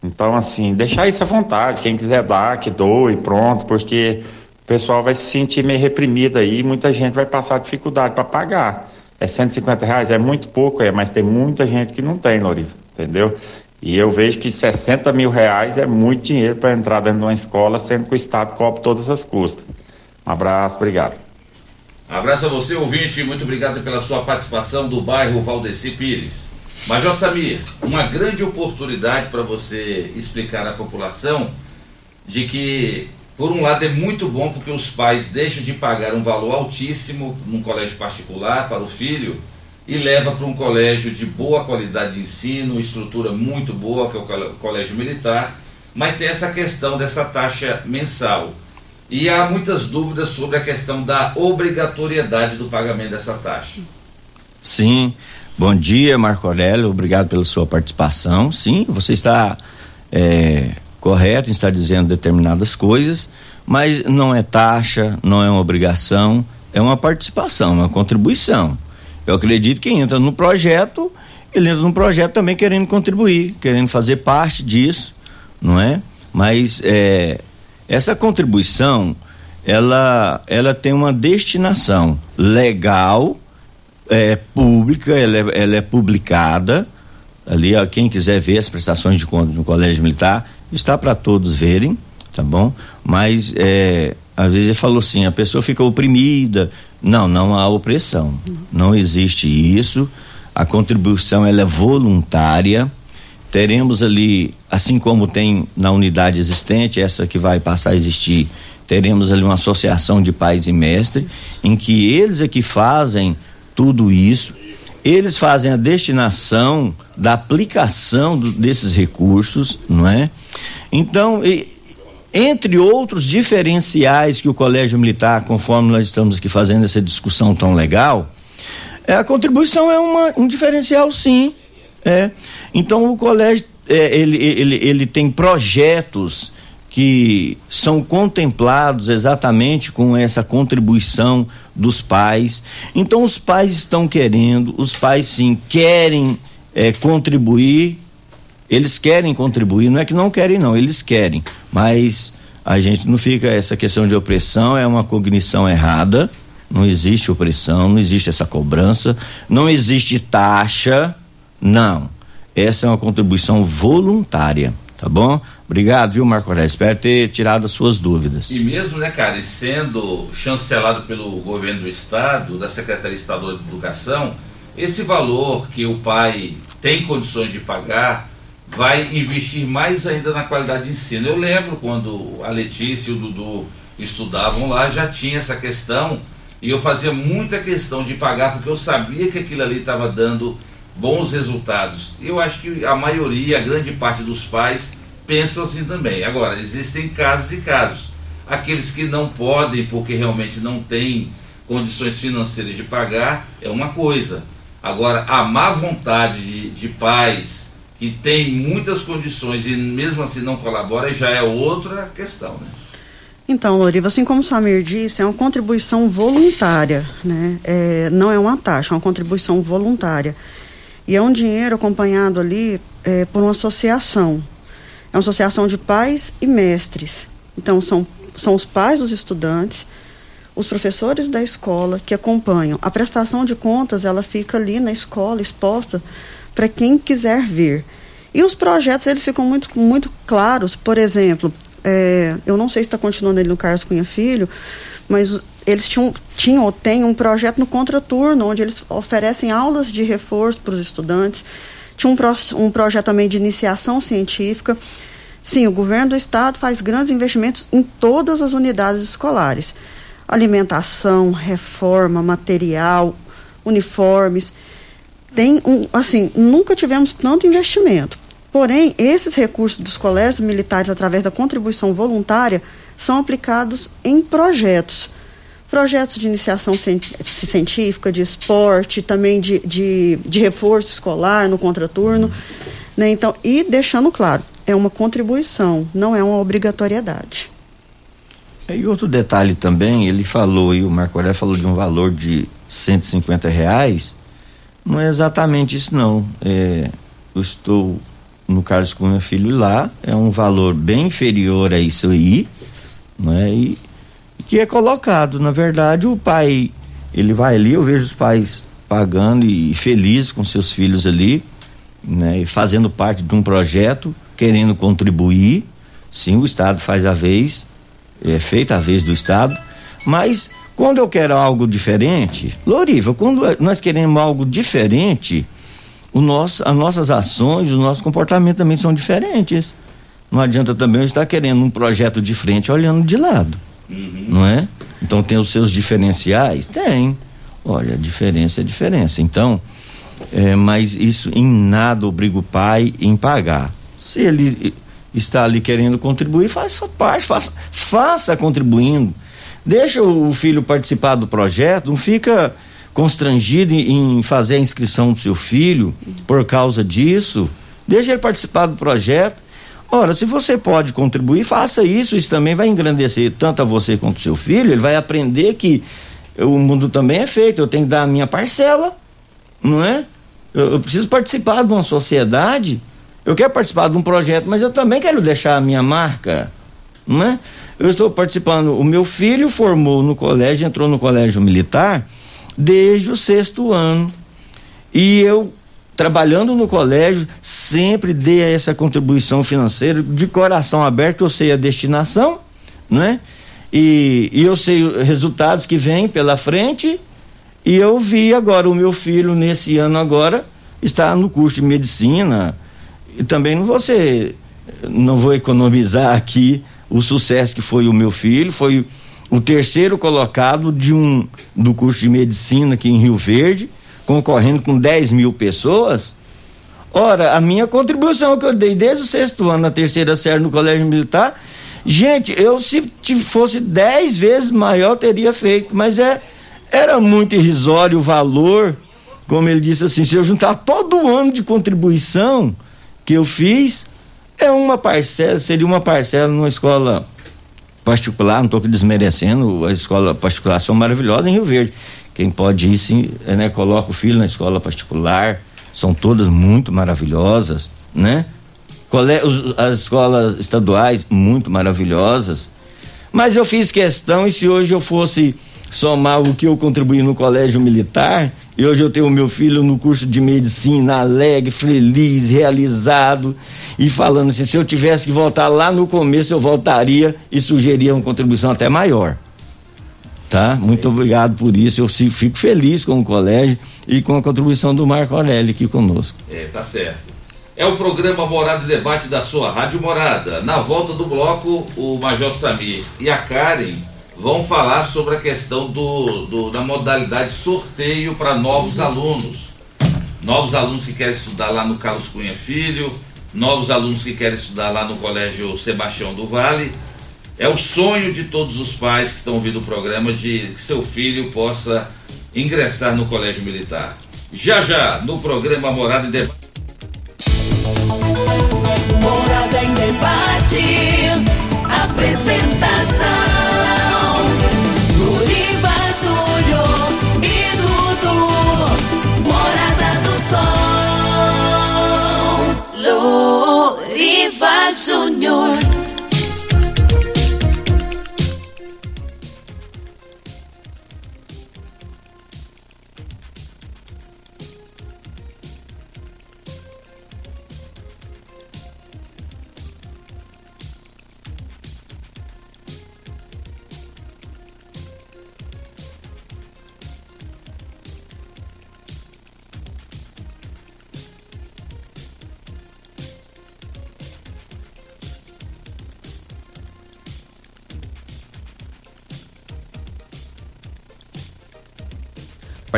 Então, assim, deixar isso à vontade. Quem quiser dar, que doe, pronto, porque o pessoal vai se sentir meio reprimido aí, muita gente vai passar dificuldade para pagar. É 150 reais, é muito pouco, é, mas tem muita gente que não tem, Loriva, entendeu? E eu vejo que 60 mil reais é muito dinheiro para entrar dentro de uma escola, sendo que o Estado cobre todas as custas. Um abraço, obrigado. Abraço a você, ouvinte. Muito obrigado pela sua participação do bairro Valdeci Pires. Major Samir, uma grande oportunidade para você explicar à população de que, por um lado, é muito bom porque os pais deixam de pagar um valor altíssimo num colégio particular para o filho e leva para um colégio de boa qualidade de ensino, estrutura muito boa, que é o colégio militar, mas tem essa questão dessa taxa mensal. E há muitas dúvidas sobre a questão da obrigatoriedade do pagamento dessa taxa. Sim. Bom dia, Marco Aurélio. Obrigado pela sua participação. Sim, você está é, correto em estar dizendo determinadas coisas, mas não é taxa, não é uma obrigação, é uma participação, uma contribuição. Eu acredito que entra no projeto, ele entra no projeto também querendo contribuir, querendo fazer parte disso, não é? Mas é, essa contribuição, ela, ela tem uma destinação legal, é pública, ela é, ela é publicada. Ali, ó, quem quiser ver as prestações de conta de um colégio militar, está para todos verem, tá bom? Mas é, às vezes ele falou assim, a pessoa fica oprimida. Não, não há opressão. Não existe isso. A contribuição ela é voluntária. Teremos ali, assim como tem na unidade existente, essa que vai passar a existir, teremos ali uma associação de pais e mestres, em que eles é que fazem tudo isso. Eles fazem a destinação da aplicação do- desses recursos, não é? Então, e- entre outros diferenciais que o Colégio Militar, conforme nós estamos aqui fazendo essa discussão tão legal, é, a contribuição é uma, um diferencial, sim. É. Então, o colégio é, ele, ele, ele tem projetos que são contemplados exatamente com essa contribuição dos pais. Então, os pais estão querendo, os pais sim querem é, contribuir, eles querem contribuir, não é que não querem, não, eles querem, mas a gente não fica, essa questão de opressão é uma cognição errada, não existe opressão, não existe essa cobrança, não existe taxa, não. Essa é uma contribuição voluntária, tá bom? Obrigado, viu, Marco Aurélio? Espero ter tirado as suas dúvidas. E mesmo, né, cara, e sendo chancelado pelo governo do estado, da Secretaria Estadual de Educação, esse valor que o pai tem condições de pagar vai investir mais ainda na qualidade de ensino. Eu lembro quando a Letícia e o Dudu estudavam lá, já tinha essa questão e eu fazia muita questão de pagar porque eu sabia que aquilo ali estava dando bons resultados. Eu acho que a maioria, a grande parte dos pais pensam assim também. Agora, existem casos e casos. Aqueles que não podem porque realmente não têm condições financeiras de pagar é uma coisa. Agora, a má vontade de, de pais que têm muitas condições e mesmo assim não colabora já é outra questão, né? Então, Loriva, assim como o Samir disse, é uma contribuição voluntária, né? É, não é uma taxa, é uma contribuição voluntária. E é um dinheiro acompanhado ali é, por uma associação. É uma associação de pais e mestres. Então, são, são os pais dos estudantes, os professores da escola que acompanham. A prestação de contas, ela fica ali na escola, exposta para quem quiser ver. E os projetos, eles ficam muito, muito claros. Por exemplo, é, eu não sei se está continuando ele no Carlos Cunha Filho, mas eles tinham, tinham ou têm um projeto no contraturno, onde eles oferecem aulas de reforço para os estudantes. Tinha um, pro, um projeto também de iniciação científica. Sim, o governo do estado faz grandes investimentos em todas as unidades escolares alimentação, reforma, material, uniformes. Tem um, assim, nunca tivemos tanto investimento. Porém, esses recursos dos colégios militares, através da contribuição voluntária, são aplicados em projetos. Projetos de iniciação científica, de esporte, também de, de, de reforço escolar no contraturno. Né? Então, e deixando claro, é uma contribuição, não é uma obrigatoriedade. E outro detalhe também, ele falou, e o Marco Aurélio falou de um valor de 150 reais, não é exatamente isso não. É, eu estou no Carlos Cunha Filho lá, é um valor bem inferior a isso aí, né? E que é colocado, na verdade, o pai, ele vai ali, eu vejo os pais pagando e felizes com seus filhos ali, né? E fazendo parte de um projeto, querendo contribuir, sim, o Estado faz a vez, é feita a vez do Estado, mas quando eu quero algo diferente, Loriva, quando nós queremos algo diferente, o nosso, as nossas ações, o nosso comportamento também são diferentes. Não adianta também eu estar querendo um projeto de frente olhando de lado. Uhum. Não é? Então tem os seus diferenciais? Tem. Olha, diferença é diferença. Então, é, mas isso em nada obriga o pai em pagar. Se ele está ali querendo contribuir, faça parte, faça, faça contribuindo. Deixa o filho participar do projeto, não fica constrangido em fazer a inscrição do seu filho por causa disso. Deixa ele participar do projeto. Ora, se você pode contribuir, faça isso. Isso também vai engrandecer tanto a você quanto seu filho. Ele vai aprender que o mundo também é feito. Eu tenho que dar a minha parcela, não é? Eu, eu preciso participar de uma sociedade eu quero participar de um projeto, mas eu também quero deixar a minha marca, não é? Eu estou participando, o meu filho formou no colégio, entrou no colégio militar desde o sexto ano. E eu, trabalhando no colégio, sempre dei essa contribuição financeira de coração aberto, eu sei a destinação, né? E, e eu sei os resultados que vêm pela frente. E eu vi agora o meu filho, nesse ano agora, está no curso de medicina e também não vou ser, não vou economizar aqui o sucesso que foi o meu filho, foi o terceiro colocado de um do curso de medicina aqui em Rio Verde, concorrendo com 10 mil pessoas. Ora, a minha contribuição que eu dei desde o sexto ano na terceira série no Colégio Militar, gente, eu se fosse 10 vezes maior teria feito, mas é era muito irrisório o valor, como ele disse assim, se eu juntar todo o ano de contribuição, que eu fiz é uma parcela, seria uma parcela numa escola particular, não estou desmerecendo, as escolas particulares são maravilhosas em Rio Verde. Quem pode ir, sim, é, né, coloca o filho na escola particular, são todas muito maravilhosas, né? As escolas estaduais, muito maravilhosas. Mas eu fiz questão, e se hoje eu fosse somar o que eu contribuí no colégio militar, e hoje eu tenho o meu filho no curso de medicina, alegre, feliz, realizado, e falando assim, se eu tivesse que voltar lá no começo, eu voltaria e sugeria uma contribuição até maior. Tá? Muito obrigado por isso, eu fico feliz com o colégio e com a contribuição do Marco Aurélio aqui conosco. É, tá certo. É o programa Morada e Debate da sua Rádio Morada. Na volta do bloco, o Major Samir e a Karen vão falar sobre a questão do, do da modalidade sorteio para novos alunos. Novos alunos que querem estudar lá no Carlos Cunha Filho, novos alunos que querem estudar lá no Colégio Sebastião do Vale. É o sonho de todos os pais que estão ouvindo o programa de que seu filho possa ingressar no Colégio Militar. Já já, no programa Morada em Debate. Morada em debate. Apresentação: Luriva Júnior e Dudu. Morada do Sol. Luriva Júnior.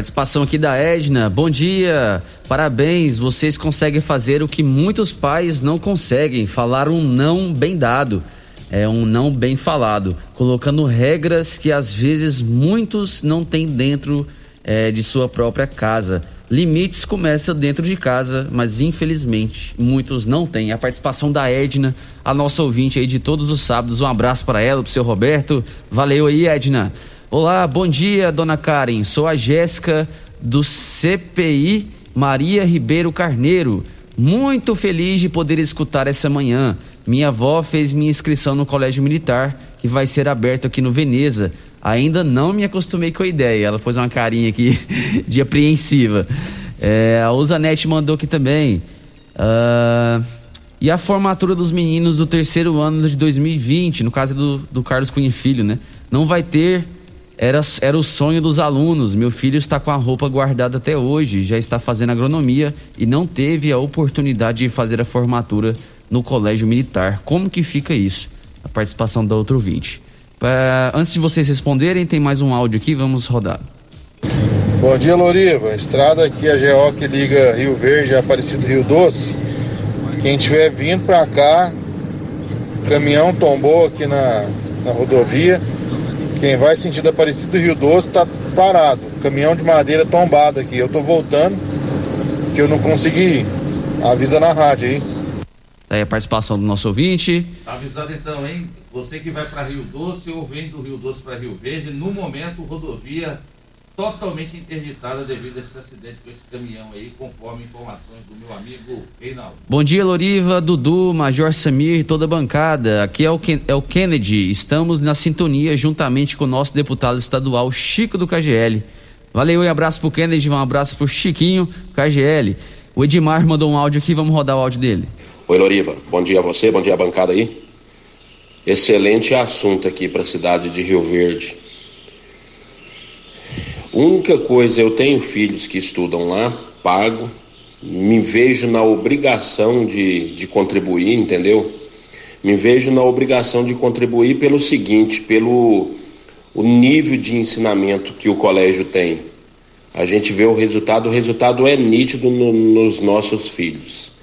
Participação aqui da Edna. Bom dia. Parabéns, vocês conseguem fazer o que muitos pais não conseguem, falar um não bem dado. É um não bem falado, colocando regras que às vezes muitos não têm dentro é, de sua própria casa. Limites começam dentro de casa, mas infelizmente muitos não têm. A participação da Edna, a nossa ouvinte aí de todos os sábados. Um abraço para ela, pro seu Roberto. Valeu aí, Edna. Olá, bom dia, dona Karen. Sou a Jéssica do CPI Maria Ribeiro Carneiro. Muito feliz de poder escutar essa manhã. Minha avó fez minha inscrição no Colégio Militar, que vai ser aberto aqui no Veneza. Ainda não me acostumei com a ideia. Ela pôs uma carinha aqui de apreensiva. É, a Usanete mandou aqui também. Ah, e a formatura dos meninos do terceiro ano de 2020, no caso do, do Carlos Cunha Filho, né? Não vai ter era, era o sonho dos alunos. Meu filho está com a roupa guardada até hoje, já está fazendo agronomia e não teve a oportunidade de fazer a formatura no colégio militar. Como que fica isso? A participação da outro ouvinte. Antes de vocês responderem, tem mais um áudio aqui, vamos rodar. Bom dia, Loriva. Estrada aqui, a GO que liga Rio Verde Aparecido Rio Doce. Quem estiver vindo para cá, caminhão tombou aqui na, na rodovia quem vai sentido Aparecido Rio Doce está parado. Caminhão de madeira tombado aqui. Eu tô voltando, que eu não consegui ir. Avisa na rádio aí. Aí a participação do nosso ouvinte. Tá avisado então, hein? Você que vai para Rio Doce ou vem do Rio Doce para Rio Verde, no momento rodovia totalmente interditada devido a esse acidente com esse caminhão aí, conforme informações do meu amigo Reinaldo. Bom dia, Loriva, Dudu, Major Samir e toda a bancada. Aqui é o, Ken, é o Kennedy. Estamos na sintonia juntamente com o nosso deputado estadual Chico do KGL. Valeu e abraço pro Kennedy, um abraço pro Chiquinho, KGL. O Edmar mandou um áudio aqui, vamos rodar o áudio dele. Oi, Loriva. Bom dia a você, bom dia a bancada aí. Excelente assunto aqui para a cidade de Rio Verde. Única coisa, eu tenho filhos que estudam lá, pago, me vejo na obrigação de, de contribuir, entendeu? Me vejo na obrigação de contribuir pelo seguinte, pelo o nível de ensinamento que o colégio tem. A gente vê o resultado, o resultado é nítido no, nos nossos filhos.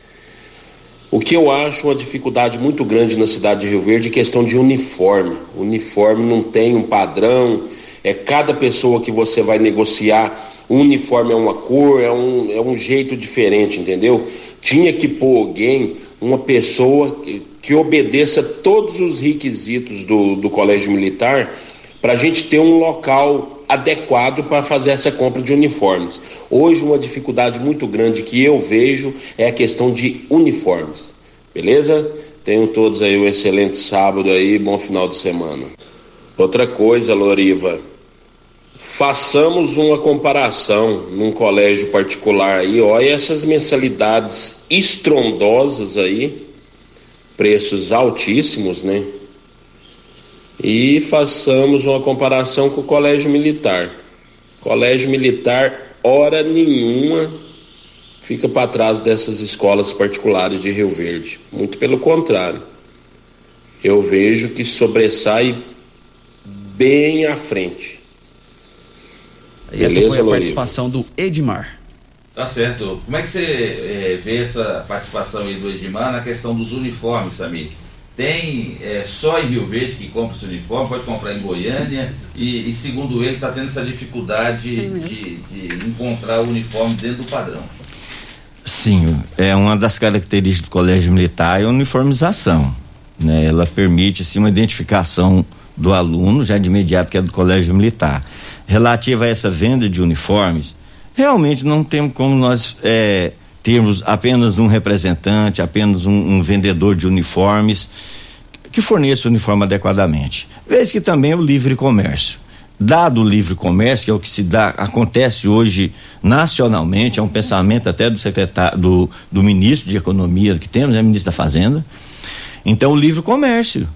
O que eu acho uma dificuldade muito grande na cidade de Rio Verde é questão de uniforme. Uniforme não tem um padrão, é cada pessoa que você vai negociar, uniforme é uma cor, é um, é um jeito diferente, entendeu? Tinha que pôr alguém, uma pessoa que, que obedeça todos os requisitos do, do colégio militar para a gente ter um local adequado para fazer essa compra de uniformes. Hoje, uma dificuldade muito grande que eu vejo é a questão de uniformes. Beleza? Tenham todos aí um excelente sábado aí, bom final de semana. Outra coisa, Loriva, façamos uma comparação num colégio particular aí, olha essas mensalidades estrondosas aí, preços altíssimos, né? E façamos uma comparação com o colégio militar. Colégio militar, hora nenhuma, fica para trás dessas escolas particulares de Rio Verde. Muito pelo contrário. Eu vejo que sobressai bem à frente. E essa Beleza, foi a Loriva? participação do Edmar. Tá certo. Como é que você eh, vê essa participação aí do Edmar na questão dos uniformes, Samir? Tem eh, só em Rio Verde que compra esse uniforme, pode comprar em Goiânia e, e segundo ele está tendo essa dificuldade de, de encontrar o uniforme dentro do padrão. Sim, é uma das características do colégio militar é a uniformização. Né? Ela permite assim, uma identificação do aluno, já de imediato, que é do colégio militar. Relativa a essa venda de uniformes, realmente não temos como nós é, termos apenas um representante, apenas um, um vendedor de uniformes que forneça o uniforme adequadamente. Veja que também é o livre comércio. Dado o livre comércio, que é o que se dá, acontece hoje nacionalmente, é um pensamento até do secretário, do, do ministro de Economia que temos, é ministro da Fazenda. Então, o livre comércio.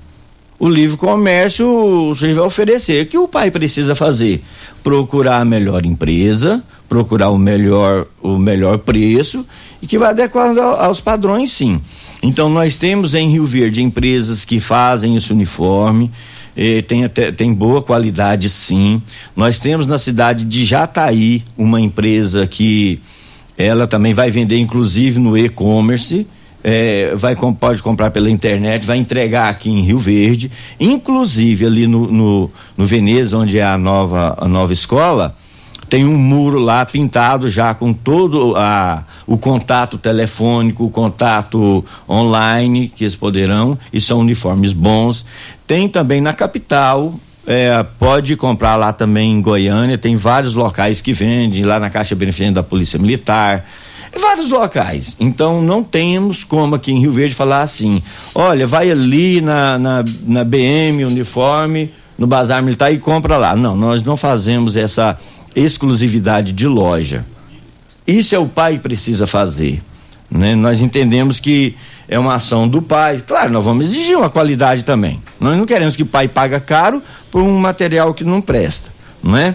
O livre comércio você vai oferecer. O que o pai precisa fazer? Procurar a melhor empresa, procurar o melhor, o melhor preço e que vai adequando ao- aos padrões, sim. Então, nós temos em Rio Verde empresas que fazem esse uniforme, eh, tem, até, tem boa qualidade, sim. Nós temos na cidade de Jataí uma empresa que ela também vai vender, inclusive, no e-commerce. É, vai pode comprar pela internet, vai entregar aqui em Rio Verde, inclusive ali no, no, no Veneza, onde é a nova, a nova escola, tem um muro lá pintado já com todo a, o contato telefônico, o contato online que eles poderão, e são uniformes bons. Tem também na capital, é, pode comprar lá também em Goiânia, tem vários locais que vendem, lá na Caixa Beneficente da Polícia Militar, vários locais. Então não temos como aqui em Rio Verde falar assim: olha, vai ali na, na, na BM Uniforme, no Bazar Militar e compra lá. Não, nós não fazemos essa exclusividade de loja. Isso é o pai precisa fazer. Né? Nós entendemos que é uma ação do pai. Claro, nós vamos exigir uma qualidade também. Nós não queremos que o pai paga caro por um material que não presta, não é?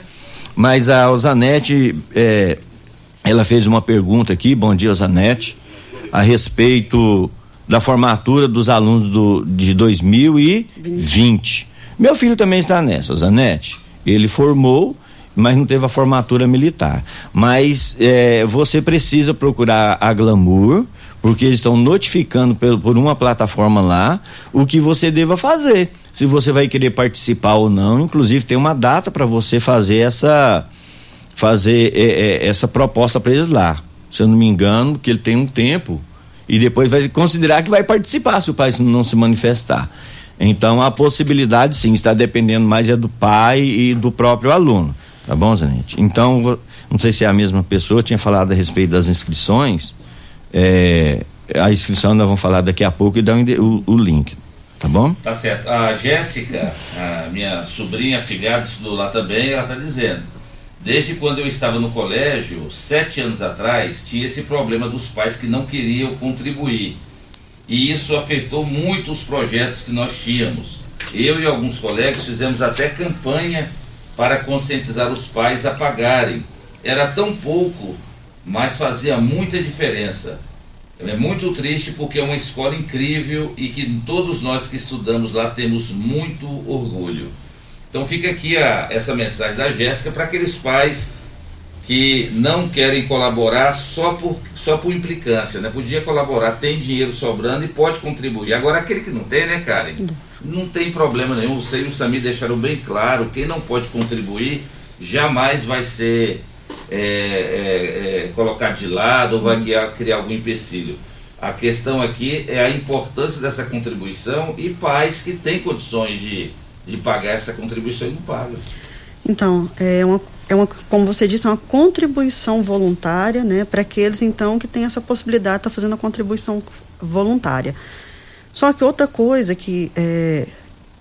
Mas a Osanete, é, ela fez uma pergunta aqui, bom dia Osanete, a respeito da formatura dos alunos do, de 2020. Meu filho também está nessa, Osanete. Ele formou, mas não teve a formatura militar. Mas é, você precisa procurar a Glamour, porque eles estão notificando pelo- por uma plataforma lá o que você deva fazer. Se você vai querer participar ou não, inclusive tem uma data para você fazer essa fazer é, é, essa proposta para eles lá. Se eu não me engano, que ele tem um tempo e depois vai considerar que vai participar se o pai não se manifestar. Então a possibilidade sim está dependendo mais é do pai e do próprio aluno, tá bom, Zanete? Então não sei se é a mesma pessoa tinha falado a respeito das inscrições. É, a inscrição nós vamos falar daqui a pouco e dar o o, link, tá bom? Tá certo. A Jéssica, a minha sobrinha afilhada, estudou lá também, ela está dizendo. Desde quando eu estava no colégio, sete anos atrás, tinha esse problema dos pais que não queriam contribuir. E isso afetou muito os projetos que nós tínhamos. Eu e alguns colegas fizemos até campanha para conscientizar os pais a pagarem. Era tão pouco, mas fazia muita diferença. É muito triste porque é uma escola incrível e que todos nós que estudamos lá temos muito orgulho. Então fica aqui a, essa mensagem da Jéssica para aqueles pais que não querem colaborar só por, só por implicância, né? Podia colaborar, tem dinheiro sobrando e pode contribuir. Agora aquele que não tem, né, Karen? Não tem problema nenhum. Você e o Samir deixaram bem claro, quem não pode contribuir jamais vai ser é, é, é, colocado de lado ou vai criar, criar algum empecilho. A questão aqui é a importância dessa contribuição e pais que têm condições de, de pagar essa contribuição e não pagam. Então, é uma, é uma, como você disse, é uma contribuição voluntária, né, para aqueles então que têm essa possibilidade de estar fazendo a contribuição voluntária. Só que outra coisa que, é,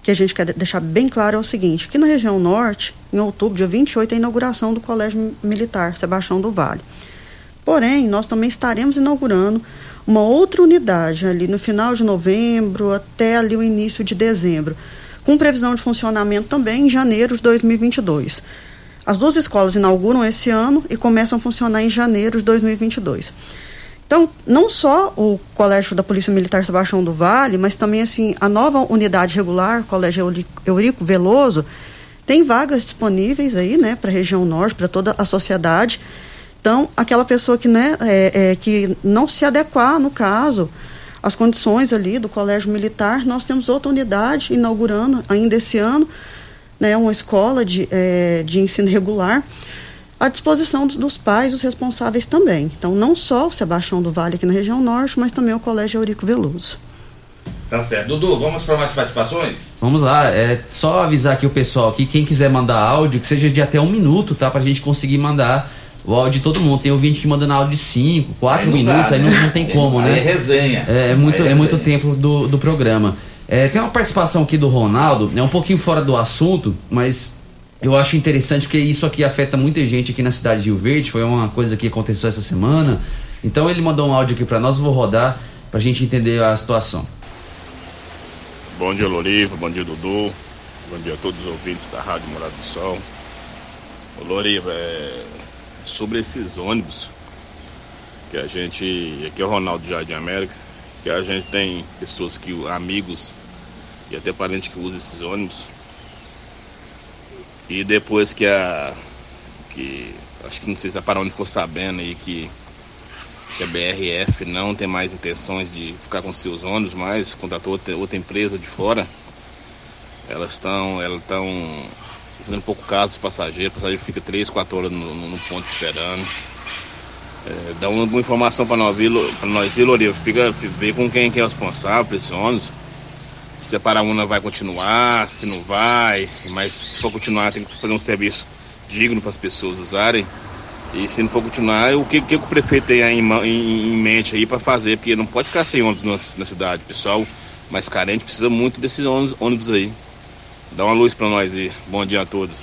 que a gente quer de- deixar bem claro é o seguinte, que na região norte, em outubro, dia 28, é a inauguração do Colégio Militar Sebastião do Vale. Porém, nós também estaremos inaugurando uma outra unidade ali no final de novembro até ali o início de dezembro, com previsão de funcionamento também em janeiro de 2022. As duas escolas inauguram esse ano e começam a funcionar em janeiro de 2022. Então, não só o Colégio da Polícia Militar Sebastião do Vale, mas também assim a nova unidade regular, Colégio Eurico- Veloso, tem vagas disponíveis aí, né, para a região norte, para toda a sociedade. Então, aquela pessoa que, né, é, é, que não se adequar, no caso, às condições ali do Colégio Militar, nós temos outra unidade inaugurando ainda esse ano, né, uma escola de, é, de ensino regular à disposição dos, dos pais, dos responsáveis também. Então, não só o Sebastião do Vale aqui na região norte, mas também o Colégio Eurico Veloso. Tá certo. Dudu, vamos para mais participações? Vamos lá, é só avisar aqui o pessoal que quem quiser mandar áudio, que seja de até um minuto, tá? Pra gente conseguir mandar o áudio de todo mundo. Tem ouvinte que mandando áudio de 5, 4 Aí não minutos, dá, aí né? não, não tem como, Aí né? é resenha. É, é muito, Aí é é muito resenha. tempo do, do programa. É, tem uma participação aqui do Ronaldo, é um pouquinho fora do assunto, mas eu acho interessante porque isso aqui afeta muita gente aqui na cidade de Rio Verde. Foi uma coisa que aconteceu essa semana. Então ele mandou um áudio aqui pra nós, eu vou rodar pra gente entender a situação. Bom dia, Loriva. Bom dia, Dudu. Bom dia a todos os ouvintes da Rádio Morado do Sol. Ô, Loriva, é sobre esses ônibus que a gente. Aqui é o Ronaldo Jardim América. Que a gente tem pessoas que, amigos e até parentes que usam esses ônibus. E depois que a. que. Acho que não sei se a Paraúna ficou sabendo aí que que a BRF não tem mais intenções de ficar com seus ônibus, mas contratou outra, outra empresa de fora. Elas estão elas estão fazendo pouco caso dos passageiros, o passageiro fica 3, 4 horas no, no- ponto esperando. É, dá uma, uma informação para nós, ir, Loriva, fica ver com quem que é responsável por esse ônibus. Se a Paraúna vai continuar, se não vai, mas se for continuar tem que fazer um serviço digno para as pessoas usarem. E se não for continuar, o que, que o prefeito tem em, em- em mente aí para fazer? Porque não pode ficar sem ônibus na, na cidade. Pessoal mais carente precisa muito desses ônibus, ônibus aí. Dá uma luz para nós aí. Bom dia a todos.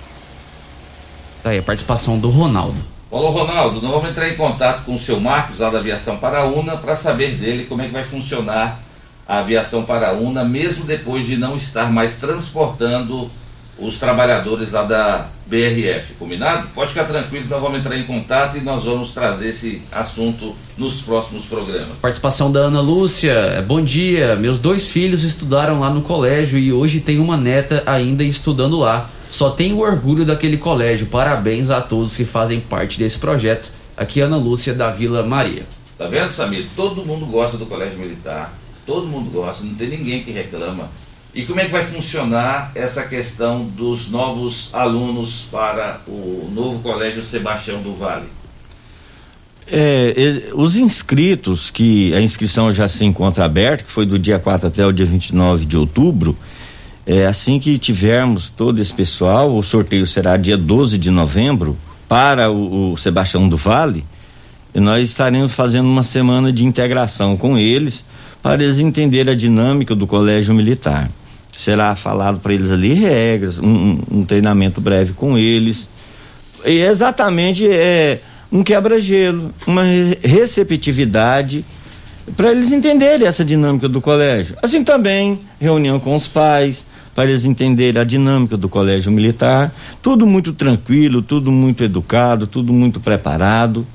Tá aí a participação do Ronaldo. Alô, Ronaldo, nós vamos entrar em contato com o seu Marcos, lá da Aviação Paraúna, para saber dele como é que vai funcionar a Aviação Paraúna, mesmo depois de não estar mais transportando os trabalhadores lá da BRF. Combinado? Pode ficar tranquilo, nós vamos entrar em contato e nós vamos trazer esse assunto nos próximos programas. Participação da Ana Lúcia. é, Bom dia. Meus dois filhos estudaram lá no colégio e hoje tem uma neta ainda estudando lá. Só tenho orgulho daquele colégio. Parabéns a todos que fazem parte desse projeto. Aqui Ana Lúcia da Vila Maria. Tá vendo, Samir? Todo mundo gosta do Colégio Militar. Todo mundo gosta, não tem ninguém que reclama. E como é que vai funcionar essa questão dos novos alunos para o novo Colégio Sebastião do Vale? É, os inscritos, que a inscrição já se encontra aberta, que foi do dia 4 até o dia 29 de outubro, é, assim que tivermos todo esse pessoal, o sorteio será dia 12 de novembro para o, o Sebastião do Vale, e nós estaremos fazendo uma semana de integração com eles para eles entenderem a dinâmica do colégio militar. Será falado para eles ali regras, um- um- treinamento breve com eles, e é exatamente é um quebra-gelo, uma re- receptividade para eles entenderem essa dinâmica do colégio. Assim também, reunião com os pais, para eles entenderem a dinâmica do colégio militar. Tudo muito tranquilo, tudo muito educado, tudo muito preparado,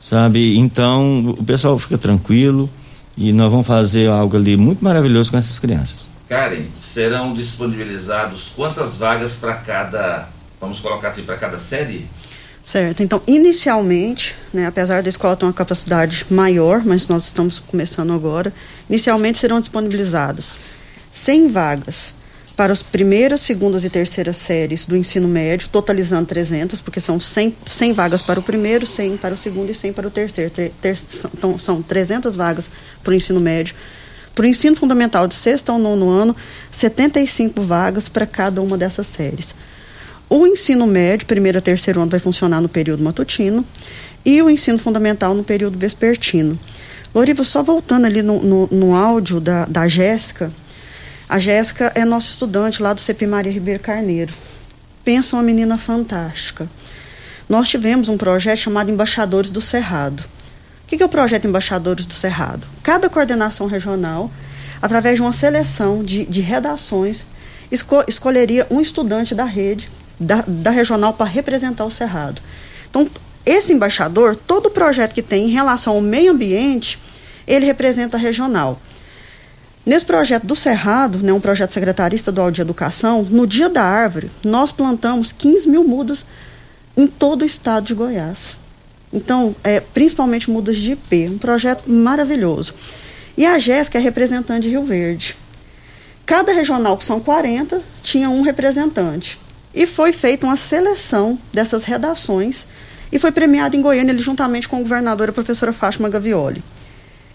sabe? Então, o pessoal fica tranquilo e nós vamos fazer algo ali muito maravilhoso com essas crianças. Karen, serão disponibilizados quantas vagas para cada, vamos colocar assim, para cada série? Certo. Então, inicialmente, né, apesar da escola ter uma capacidade maior, mas nós estamos começando agora, inicialmente serão disponibilizadas 100 vagas para as primeiras, segundas e terceiras séries do ensino médio, totalizando 300, porque são 100, 100 vagas para o primeiro, 100 para o segundo e 100 para o terceiro. Ter, ter- são, então, são 300 vagas para o ensino médio. Para o ensino fundamental de sexto ao nono ano, 75 vagas para cada uma dessas séries. O ensino médio, primeiro a terceiro ano, vai funcionar no período matutino e o ensino fundamental no período vespertino. Loriva, só voltando ali no, no, no áudio da, da Jéssica, a Jéssica é nossa estudante lá do CEP Maria Ribeiro Carneiro. Pensa uma menina fantástica. Nós tivemos um projeto chamado Embaixadores do Cerrado. O que é o projeto Embaixadores do Cerrado? Cada coordenação regional, através de uma seleção de, de redações, esco- escolheria um estudante da rede, da, da regional, para representar o Cerrado. Então, esse embaixador, todo projeto que tem em relação ao meio ambiente, ele representa a regional. Nesse projeto do Cerrado, né, um projeto secretaria estadual de educação, no dia da árvore, nós plantamos 15 mil mudas em todo o estado de Goiás. Então, é, principalmente mudas de IP, um projeto maravilhoso. E a Jéssica é representante de Rio Verde. Cada regional, que são 40, tinha um representante. E foi feita uma seleção dessas redações e foi premiado em Goiânia, ele, juntamente com a governadora a professora Fátima Gavioli.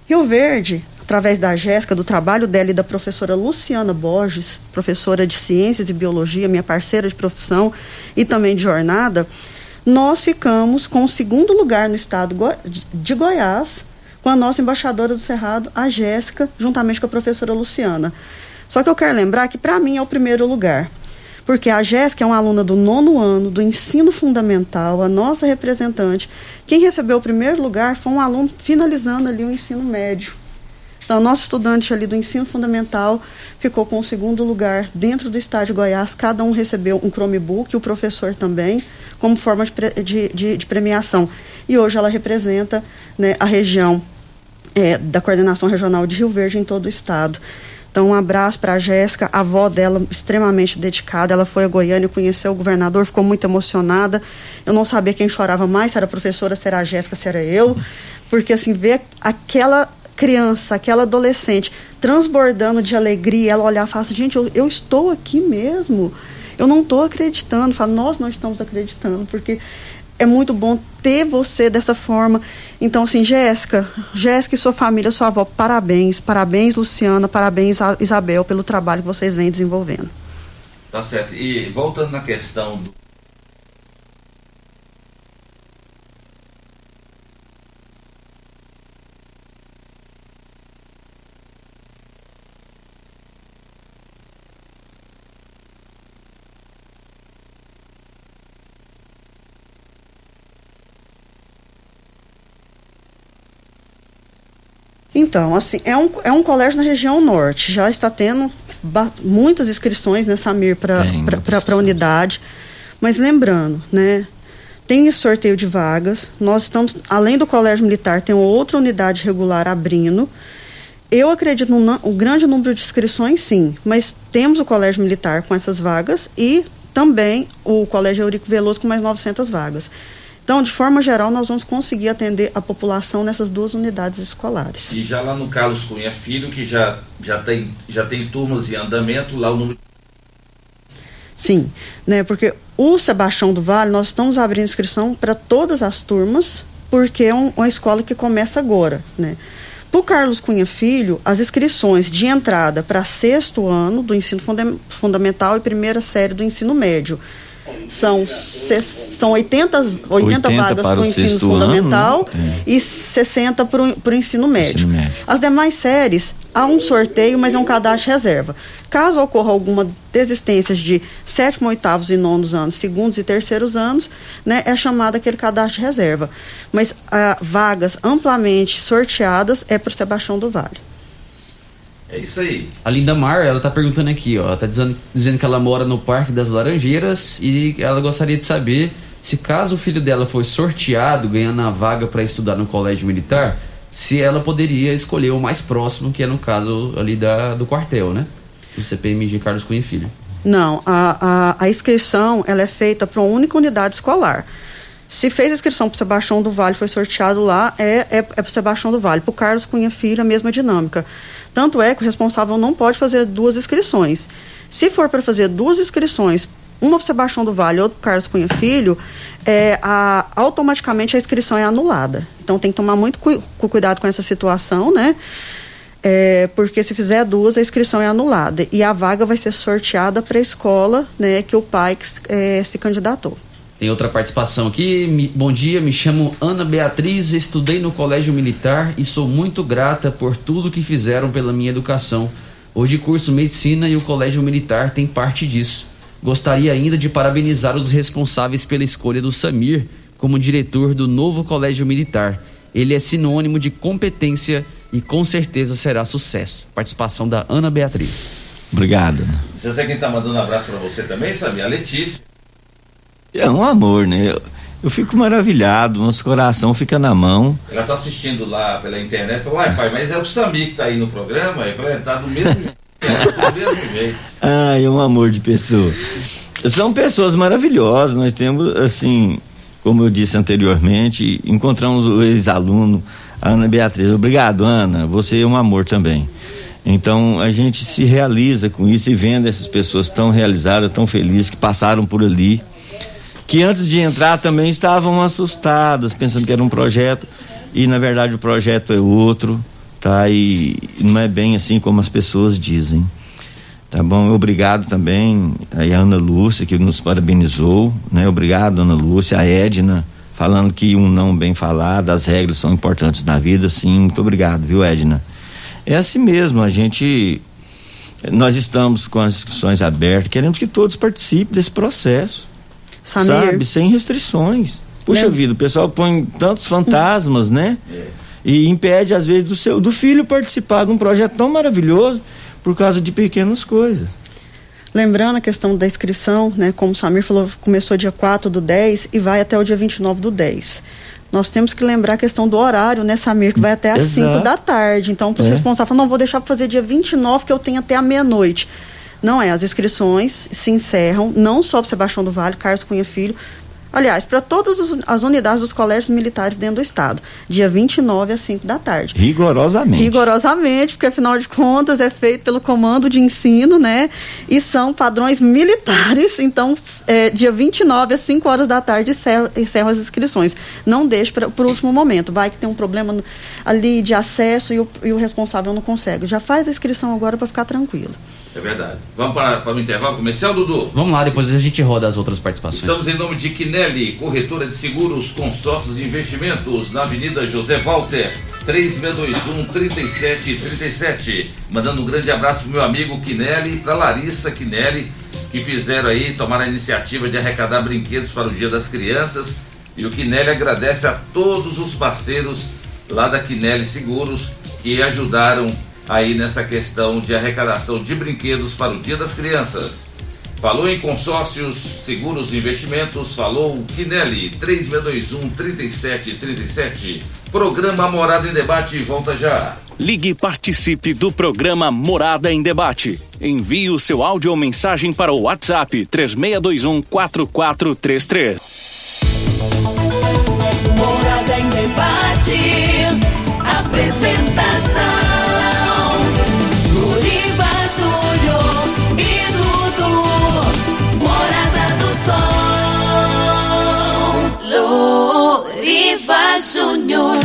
Rio Verde, através da Jéssica, do trabalho dela e da professora Luciana Borges, professora de Ciências e Biologia, minha parceira de profissão e também de jornada, nós ficamos com o segundo lugar no estado de Goiás, com a nossa embaixadora do Cerrado, a Jéssica, juntamente com a professora Luciana. Só que eu quero lembrar que para mim é o primeiro lugar. Porque a Jéssica é uma aluna do nono ano do ensino fundamental, a nossa representante. Quem recebeu o primeiro lugar foi um aluno finalizando ali o ensino médio. Então, nosso estudante ali do ensino fundamental ficou com o segundo lugar dentro do estádio Goiás. Cada um recebeu um Chromebook, o professor também, como forma de, de, de, de premiação. E hoje ela representa né, a região é, da coordenação regional de Rio Verde em todo o estado. Então, um abraço para a Jéssica, a avó dela extremamente dedicada. Ela foi a Goiânia, conheceu o governador, ficou muito emocionada. Eu não sabia quem chorava mais, se era a professora, se era a Jéssica, se era eu. Porque, assim, ver aquela criança, aquela adolescente transbordando de alegria, ela olhar e falar assim, gente, eu, eu estou aqui mesmo. Eu não estou acreditando. Fala, nós não estamos acreditando, porque é muito bom ter você dessa forma. Então, assim, Jéssica, Jéssica e sua família, sua avó, parabéns. Parabéns, Luciana, parabéns, Isabel, pelo trabalho que vocês vêm desenvolvendo. Tá certo. E voltando na questão do Então, assim, é um, é um colégio na região norte, já está tendo muitas inscrições nessa MIR para a unidade, mas lembrando, né, tem esse sorteio de vagas, nós estamos, além do colégio militar, tem outra unidade regular abrindo, eu acredito no um grande número de inscrições, sim, mas temos o colégio militar com essas vagas e também o colégio Eurico Veloso com mais 900 vagas. Então, de forma geral, nós vamos conseguir atender a população nessas duas unidades escolares. E já lá no Carlos Cunha Filho, que já, já, tem, já tem turmas em andamento, lá o número. Sim, né, porque o Sebastião do Vale, nós estamos abrindo inscrição para todas as turmas, porque é um, uma escola que começa agora, né. Para o Carlos Cunha Filho, as inscrições de entrada para sexto ano do ensino funda fundamental e primeira série do ensino médio são, são 80, 80, 80 vagas para o ensino fundamental ano, né? e 60 para o ensino médio. ensino médio. As demais séries, há um sorteio, mas é um cadastro reserva. Caso ocorra alguma desistência de sétimo, oitavos e nonos anos, segundos e terceiros anos, né, é chamado aquele cadastro reserva. Mas ah, vagas amplamente sorteadas é para o Sebastião do Vale. É isso aí. A Linda Mar, ela tá perguntando aqui, ó. Ela tá dizendo, dizendo que ela mora no Parque das Laranjeiras e ela gostaria de saber se caso o filho dela for sorteado, ganhando a vaga para estudar no colégio militar, se ela poderia escolher o mais próximo, que é no caso ali da, do quartel, né? Do CPMG Carlos Cunha Filho. Não, a, a, a inscrição ela é feita para uma única unidade escolar. Se fez a inscrição para o Sebastião do Vale, foi sorteado lá, é, é, é para o Sebastião do Vale. Para o Carlos Cunha Filho, a mesma dinâmica. Tanto é que o responsável não pode fazer duas inscrições. Se for para fazer duas inscrições, uma para Sebastião do Vale e outra para Carlos Cunha Filho, é, a, automaticamente a inscrição é anulada. Então tem que tomar muito cu cuidado com essa situação, né? É, porque se fizer duas, a inscrição é anulada. E a vaga vai ser sorteada para a escola né, que o pai é, se candidatou. Tem outra participação aqui. Bom dia, me chamo Ana Beatriz, estudei no Colégio Militar e sou muito grata por tudo que fizeram pela minha educação. Hoje curso medicina e o Colégio Militar tem parte disso. Gostaria ainda de parabenizar os responsáveis pela escolha do Samir como diretor do novo Colégio Militar. Ele é sinônimo de competência e com certeza será sucesso. Participação da Ana Beatriz. Obrigado. Você sabe quem está mandando um abraço para você também, sabe? A Letícia. É um amor, né? Eu fico maravilhado, nosso coração fica na mão. Ela tá assistindo lá pela internet, falou, uai pai, mas é o Sami que tá aí no programa? Eu falei, "É, tá do mesmo jeito. tá do mesmo jeito. Ai, é um amor de pessoa. São pessoas maravilhosas. Nós temos, assim, como eu disse anteriormente, encontramos o ex-aluno, Ana Beatriz. Obrigado, Ana. Você é um amor também. Então a gente se realiza com isso e vendo essas pessoas tão realizadas, tão felizes, que passaram por ali, que antes de entrar também estavam assustadas, pensando que era um projeto, e na verdade o projeto é outro, tá? E não é bem assim como as pessoas dizem. Tá bom? Obrigado também a Ana Lúcia, que nos parabenizou, né? Obrigado, Ana Lúcia, a Edna, falando que um não bem falado, as regras são importantes na vida, sim, muito obrigado, viu, Edna? É assim mesmo, a gente. Nós estamos com as inscrições abertas, queremos que todos participem desse processo. Samir. Sabe? Sem restrições. Puxa Lembra- vida, o pessoal põe tantos fantasmas, né? E impede, às vezes, do, seu, do filho participar de um projeto tão maravilhoso por causa de pequenas coisas. Lembrando a questão da inscrição, né, como o Samir falou, começou dia 4 do 10 e vai até o dia 29 do 10. Nós temos que lembrar a questão do horário, né, Samir, que vai até às Exato. 5 da tarde. Então, para os É. responsáveis, não, vou deixar para fazer dia 29, que eu tenho até a meia-noite. Não é, as inscrições se encerram, não só para Sebastião do Vale, Carlos Cunha Filho, aliás, para todas as- unidades dos colégios militares dentro do estado, dia 29 às 5 da tarde. Rigorosamente. Rigorosamente, porque afinal de contas é feito pelo comando de ensino, né? E são padrões militares. Então, é, dia 29 às 5 horas da tarde encerram, encerram as inscrições. Não deixe para o último momento. Vai que tem um problema ali de acesso e o, e o responsável não consegue. Já faz a inscrição agora para ficar tranquilo. É verdade. Vamos para, para o intervalo comercial, Dudu? Vamos lá, depois a gente roda as outras participações. Estamos em nome de Quinelli, corretora de seguros, consórcios e investimentos, na Avenida José Walter, 3621-3737. Mandando um grande abraço pro meu amigo Quinelli e para Larissa Quinelli, que fizeram aí, tomaram a iniciativa de arrecadar brinquedos para o Dia das Crianças. E o Quinelli agradece a todos os parceiros lá da Quinelli Seguros que ajudaram aí nessa questão de arrecadação de brinquedos para o Dia das Crianças. Falou em consórcios, seguros e investimentos, falou Quinelli, 3621-3737. Programa Morada em Debate, volta já. Ligue e participe do programa Morada em Debate. Envie o seu áudio ou mensagem para o WhatsApp 3621 4433. Morada em debate. Apresentação: Júnior e. Morada do Sol. Luriva Júnior.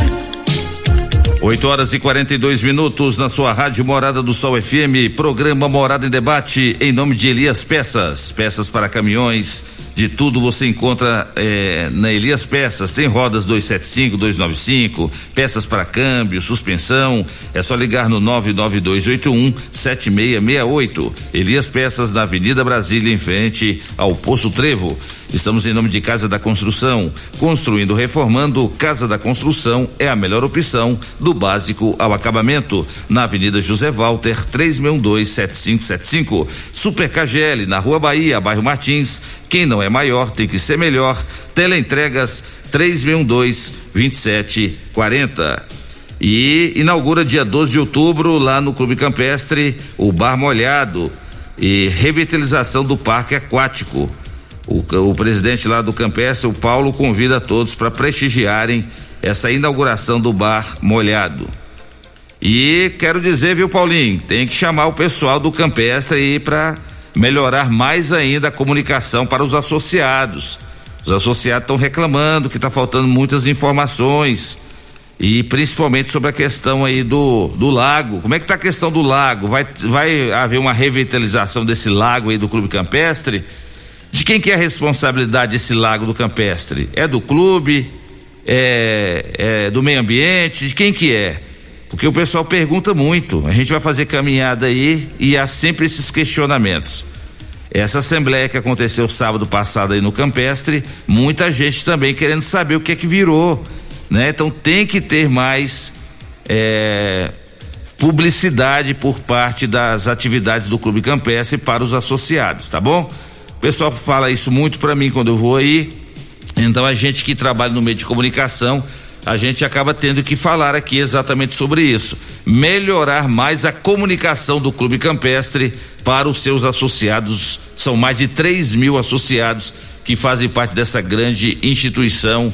8 horas e 42 minutos na sua rádio Morada do Sol FM, programa Morada em Debate, em nome de Elias Peças. Peças para caminhões, de tudo você encontra eh, na Elias Peças. Tem rodas 275, 295, peças para câmbio, suspensão. É só ligar no 99281 7668. Elias Peças na Avenida Brasília, em frente ao Poço Trevo. Estamos em nome de Casa da Construção. Construindo, reformando, Casa da Construção é a melhor opção do básico ao acabamento. Na Avenida José Walter, 3612-7575. Super KGL, na Rua Bahia, bairro Martins. Quem não é maior tem que ser melhor. Teleentregas 3612-2740. E inaugura dia 12 de outubro, lá no Clube Campestre, o Bar Molhado e revitalização do Parque Aquático. O, o presidente lá do Campestre, o Paulo, convida todos para prestigiarem essa inauguração do Bar Molhado. E quero dizer, viu, Paulinho, tem que chamar o pessoal do Campestre aí para melhorar mais ainda a comunicação para os associados. Os associados estão reclamando que está faltando muitas informações e principalmente sobre a questão aí do, do lago. Como é que tá a questão do lago? Vai, vai haver uma revitalização desse lago aí do Clube Campestre? De quem que é a responsabilidade desse lago do Campestre? É do clube? É, é do meio ambiente? De quem que é? Porque o pessoal pergunta muito. A gente vai fazer caminhada aí e há sempre esses questionamentos. Essa assembleia que aconteceu sábado passado aí no Campestre, muita gente também querendo saber o que é que virou, né? Então tem que ter mais é, publicidade por parte das atividades do Clube Campestre para os associados, tá bom? O pessoal fala isso muito para mim quando eu vou aí Então a gente que trabalha no meio de comunicação, a gente acaba tendo que falar aqui exatamente sobre isso. Melhorar mais a comunicação do Clube Campestre para os seus associados. São mais de 3 mil associados que fazem parte dessa grande instituição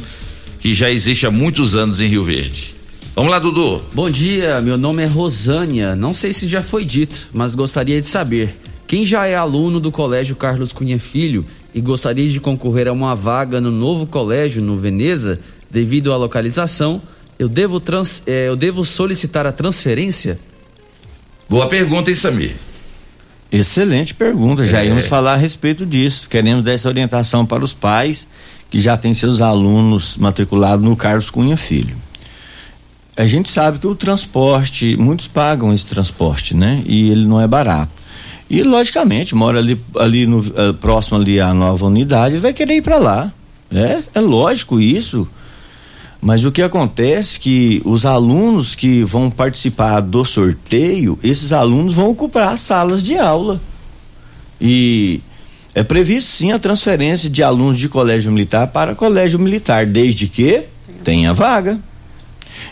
que já existe há muitos anos em Rio Verde. Vamos lá, Dudu. Bom dia, meu nome é Rosânia. Não sei se já foi dito, mas gostaria de saber. Quem já é aluno do Colégio Carlos Cunha Filho e gostaria de concorrer a uma vaga no novo colégio no Veneza, devido à localização, eu devo, trans, eh, eu devo solicitar a transferência? Boa pergunta, hein, Samir? Excelente pergunta, já É. íamos falar a respeito disso. Queremos dar essa orientação para os pais que já têm seus alunos matriculados no Carlos Cunha Filho. A gente sabe que o transporte, muitos pagam esse transporte, né? E ele não é barato. E logicamente, mora ali, ali no, eh, próximo ali à nova unidade, ele vai querer ir para lá. É, é lógico isso. Mas o que acontece é que os alunos que vão participar do sorteio, esses alunos vão ocupar as salas de aula. E é previsto sim a transferência de alunos de colégio militar para colégio militar, desde que tenha vaga.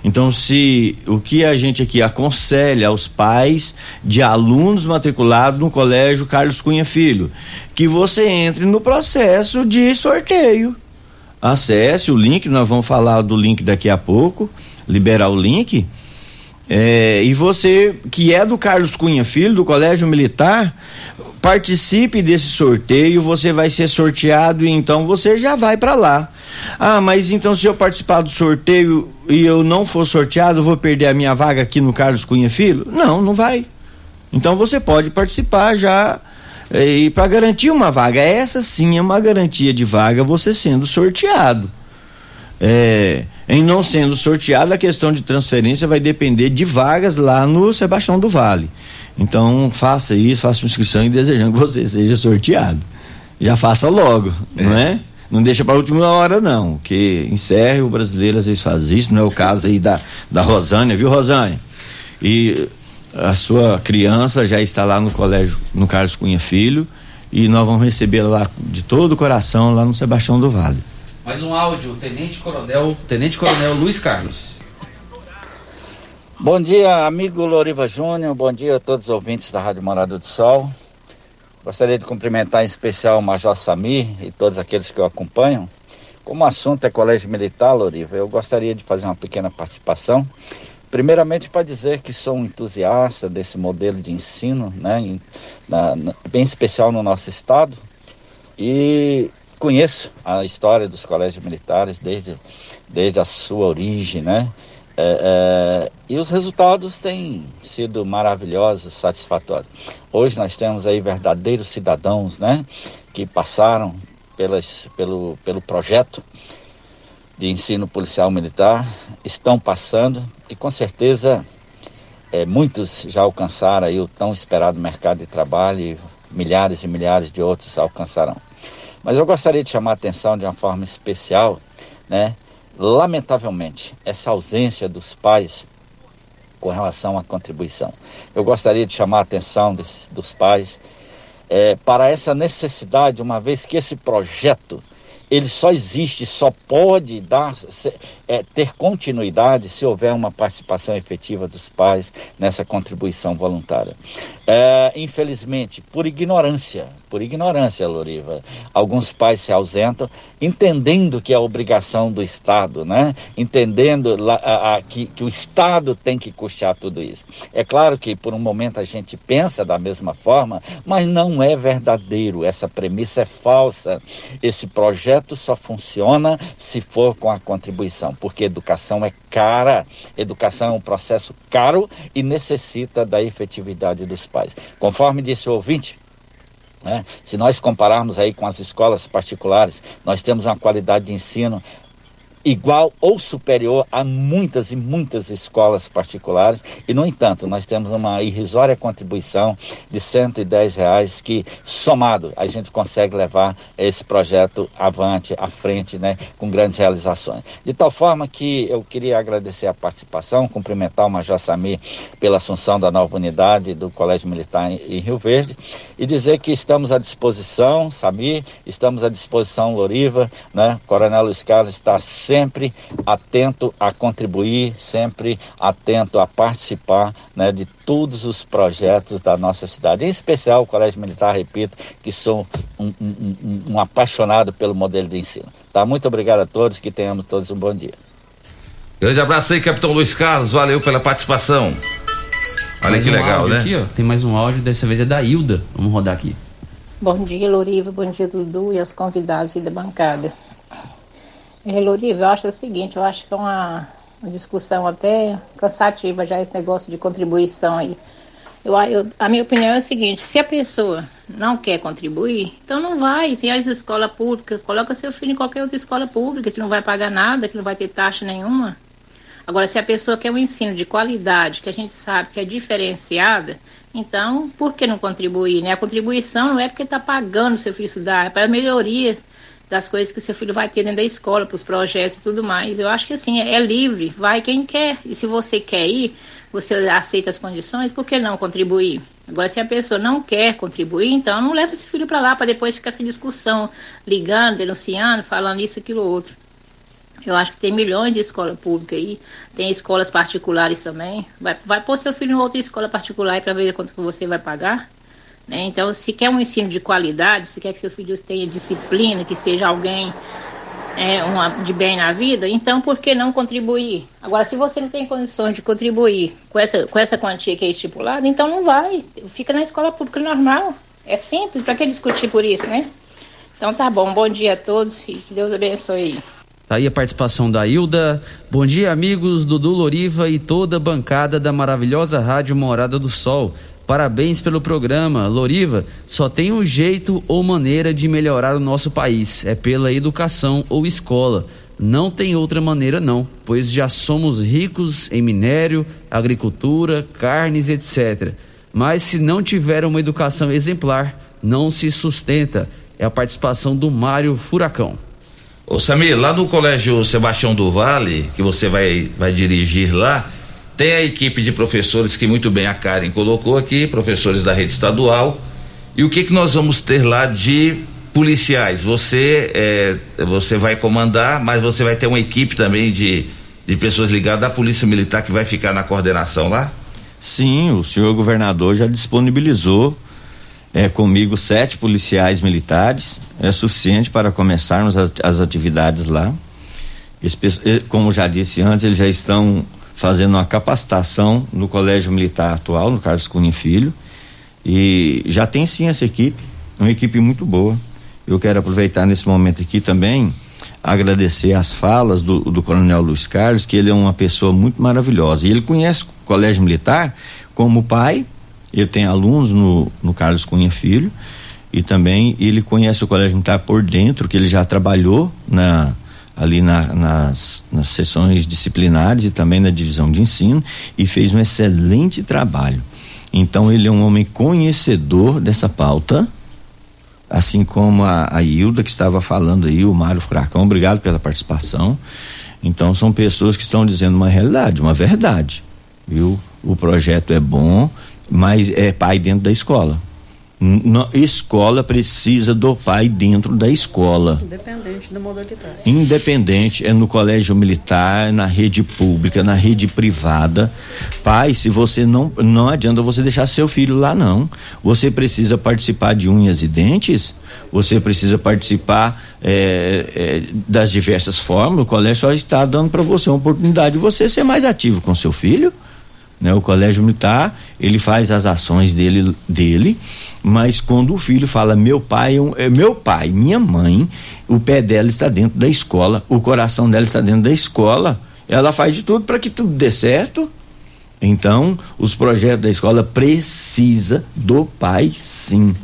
Então, se o que a gente aqui aconselha aos pais de alunos matriculados no colégio Carlos Cunha Filho, que você entre no processo de sorteio. Acesse o link, nós vamos falar do link daqui a pouco, liberar o link. É, e você que é do Carlos Cunha Filho, do Colégio Militar, participe desse sorteio, você vai ser sorteado e então você já vai para lá. Ah, mas então se eu participar do sorteio e eu não for sorteado, vou perder a minha vaga aqui no Carlos Cunha Filho? Não, não vai. Então você pode participar já e para garantir uma vaga. Essa sim é uma garantia de vaga você sendo sorteado. É, em não sendo sorteado, a questão de transferência vai depender de vagas lá no Sebastião do Vale. Então, faça isso, faça inscrição e desejando que você seja sorteado. Já faça logo, não é? Não deixa para a última hora, não. Que encerre, o brasileiro às vezes faz isso, não é o caso aí da, da Rosânia, viu, Rosânia? E a sua criança já está lá no colégio, no Carlos Cunha Filho, e nós vamos recebê-la lá de todo o coração, lá no Sebastião do Vale. Mais um áudio, Tenente Coronel, Tenente Coronel Luiz Carlos. Bom dia, amigo Loriva Júnior. Bom dia a todos os ouvintes da Rádio Morada do Sol. Gostaria de cumprimentar em especial o Major Samir e todos aqueles que o acompanham. Como o assunto é colégio militar, Loriva, eu gostaria de fazer uma pequena participação. Primeiramente, para dizer que sou um entusiasta desse modelo de ensino, né, em, na, na, bem especial no nosso estado, e conheço a história dos colégios militares desde, desde a sua origem, né? É, é, e os resultados têm sido maravilhosos, satisfatórios. Hoje nós temos aí verdadeiros cidadãos, né? Que passaram pelas, pelo, pelo projeto de ensino policial militar, estão passando e com certeza é, muitos já alcançaram aí o tão esperado mercado de trabalho e milhares e milhares de outros alcançarão. Mas eu gostaria de chamar a atenção de uma forma especial, né? Lamentavelmente, essa ausência dos pais com relação à contribuição. Eu gostaria de chamar a atenção dos pais é, para essa necessidade, uma vez que esse projeto ele só existe, só pode dar, é, ter continuidade se houver uma participação efetiva dos pais nessa contribuição voluntária. É, infelizmente, por ignorância, por ignorância, Loriva, alguns pais se ausentam, entendendo que é obrigação do Estado, né? Entendendo la, a, a, que, que o Estado tem que custear tudo isso. É claro que por um momento a gente pensa da mesma forma, mas não é verdadeiro. Essa premissa é falsa. Esse projeto só funciona se for com a contribuição, porque educação é cara, educação é um processo caro e necessita da efetividade dos pais. Conforme disse o ouvinte, né? Se nós compararmos aí com as escolas particulares, nós temos uma qualidade de ensino igual ou superior a muitas e muitas escolas particulares. E no entanto nós temos uma irrisória contribuição de 110 reais que somado a gente consegue levar esse projeto avante à frente né com grandes realizações. De tal forma que eu queria agradecer a participação cumprimentar o Major Sami pela assunção da nova unidade do Colégio Militar em Rio Verde e dizer que estamos à disposição Sami estamos à disposição Loriva né? Coronel Luiz Carlos está sempre atento a contribuir, sempre atento a participar né, de todos os projetos da nossa cidade, em especial o Colégio Militar, repito, que sou um, um, um, um apaixonado pelo modelo de ensino. Tá? Muito obrigado a todos, que tenhamos todos um bom dia. Grande abraço aí, Capitão Luiz Carlos, valeu pela participação. Olha Mais que um legal, áudio né? Aqui, ó, tem mais um áudio, dessa vez é da Hilda. Vamos rodar aqui. Bom dia, Loriva. Bom dia, Dudu e aos convidados aí da bancada. É, Loriva, eu acho o seguinte, eu acho que é uma, uma discussão até cansativa já esse negócio de contribuição aí. Eu, eu- a minha opinião é o seguinte, se a pessoa não quer contribuir, então não vai. Tem as escolas públicas, coloca seu filho em qualquer outra escola pública, que não vai pagar nada, que não vai ter taxa nenhuma. Agora, se a pessoa quer um ensino de qualidade, que a gente sabe que é diferenciada, então por que não contribuir? Né? A contribuição não é porque está pagando seu filho estudar, é para melhoria das coisas que o seu filho vai ter dentro da escola, para os projetos e tudo mais. Eu acho que assim, é livre, vai quem quer. E se você quer ir, você aceita as condições, por que não contribuir? Agora, se a pessoa não quer contribuir, então não leva esse filho para lá, para depois ficar essa discussão, ligando, denunciando, falando isso, aquilo, outro. Eu acho que tem milhões de escola pública aí, tem escolas particulares também. Vai, vai pôr seu filho em outra escola particular para ver quanto que você vai pagar. Né? Então, se quer um ensino de qualidade, se quer que seu filho tenha disciplina, que seja alguém é, uma, de bem na vida, então por que não contribuir? Agora, se você não tem condições de contribuir com essa, com essa quantia que é estipulada, então não vai. Fica na escola pública normal. É simples, para que discutir por isso, né? Então tá bom, bom dia a todos e que Deus abençoe aí. Tá aí a participação da Hilda. Bom dia, amigos Dudu Loriva e toda a bancada da maravilhosa Rádio Morada do Sol. Parabéns pelo programa. Loriva, só tem um jeito ou maneira de melhorar o nosso país: é pela educação ou escola. Não tem outra maneira, não, pois já somos ricos em minério, agricultura, carnes, etc. Mas se não tiver uma educação exemplar, não se sustenta. É a participação do Mário Furacão. Ô Samir, lá no Colégio Sebastião do Vale, que você vai, vai dirigir lá, tem a equipe de professores que muito bem a Karen colocou aqui, professores da rede estadual. E o que que nós vamos ter lá de policiais? Você é, você vai comandar, mas você vai ter uma equipe também de, de pessoas ligadas à Polícia Militar que vai ficar na coordenação lá? Sim, o senhor governador já disponibilizou é, comigo sete policiais militares, é suficiente para começarmos as, as atividades lá. Espe eh, como já disse antes, eles já estão fazendo uma capacitação no Colégio Militar atual, no Carlos Cunha Filho, e já tem sim essa equipe, uma equipe muito boa. Eu quero aproveitar nesse momento aqui também agradecer as falas do, do Coronel Luiz Carlos, que ele é uma pessoa muito maravilhosa. E ele conhece o Colégio Militar como pai, ele tem alunos no, no Carlos Cunha Filho, e também ele conhece o Colégio Militar por dentro, que ele já trabalhou na ali na, nas, nas sessões disciplinares e também na divisão de ensino e fez um excelente trabalho. Então ele é um homem conhecedor dessa pauta, assim como a, a Hilda que estava falando aí, o Mário Furacão, obrigado pela participação. Então são pessoas que estão dizendo uma realidade, uma verdade, viu? O projeto é bom, mas é pai dentro da escola. N escola precisa do pai dentro da escola. Independente da modalidade. Independente, é no colégio militar, na rede pública, na rede privada. Pai, se você não. Não adianta você deixar seu filho lá, não. Você precisa participar de unhas e dentes, você precisa participar é, é, das diversas formas. O colégio só está dando para você uma oportunidade de você ser mais ativo com seu filho. Né? O colégio militar, ele faz as ações dele, dele, mas quando o filho fala meu pai, é meu pai, minha mãe, o pé dela está dentro da escola, o coração dela está dentro da escola, ela faz de tudo para que tudo dê certo. Então, os projetos da escola precisa do pai, sim.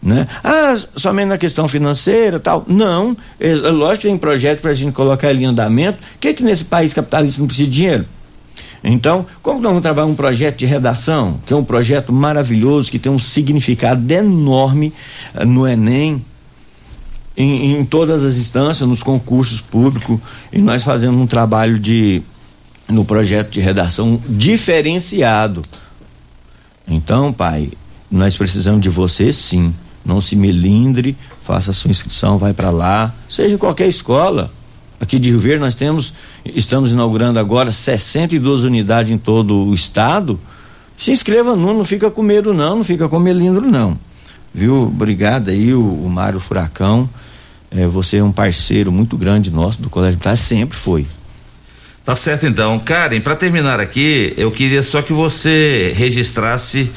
Né? Ah, somente na questão financeira tal. Não. É, é lógico que tem projeto para a gente colocar ele em andamento. O que, que nesse país capitalista não precisa de dinheiro? Então, como nós vamos trabalhar um projeto de redação, que é um projeto maravilhoso, que tem um significado enorme uh, no Enem, em, em, todas as instâncias, nos concursos públicos, e nós fazemos um trabalho de no projeto de redação diferenciado. Então, pai, nós precisamos de você sim. Não se melindre, faça sua inscrição, vai para lá, seja em qualquer escola. Aqui de Rio Verde nós temos, estamos inaugurando agora 62 unidades em todo o estado. Se inscreva não, não fica com medo não, não fica com melindro não. Viu? Obrigado aí o, o Mário Furacão. É, você é um parceiro muito grande nosso do Colégio Militar, sempre foi. Tá certo então. Karen, para terminar aqui, eu queria só que você registrasse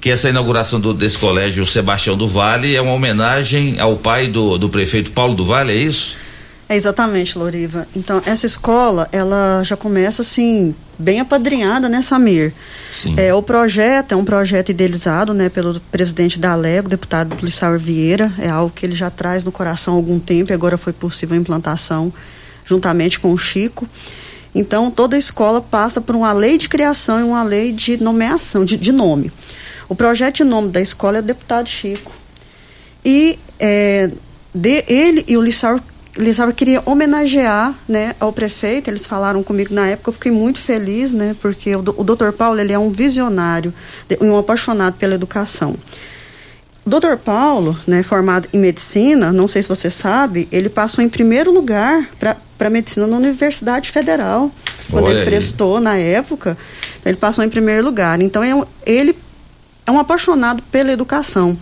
que essa inauguração do, desse colégio Sebastião do Vale é uma homenagem ao pai do, do prefeito Paulo do Vale, é isso? É exatamente, Loriva. Então, essa escola, ela já começa assim, bem apadrinhada, né, Samir? Sim. É, o projeto é um projeto idealizado, né, pelo presidente da Alego, deputado Lissauer Vieira, é algo que ele já traz no coração há algum tempo e agora foi possível a implantação juntamente com o Chico. Então, toda escola passa por uma lei de criação e uma lei de nomeação, de, de nome. O projeto de nome da escola é o deputado Chico. E é, de, ele e o Lissauer, Lissauer queria homenagear né, ao prefeito, eles falaram comigo na época, eu fiquei muito feliz, né, porque o, o doutor Paulo ele é um visionário e um apaixonado pela educação. O doutor Paulo, né, formado em medicina, não sei se você sabe, ele passou em primeiro lugar para medicina na Universidade Federal, quando Olha ele aí. prestou na época, ele passou em primeiro lugar. Então é um- ele é um apaixonado pela educação.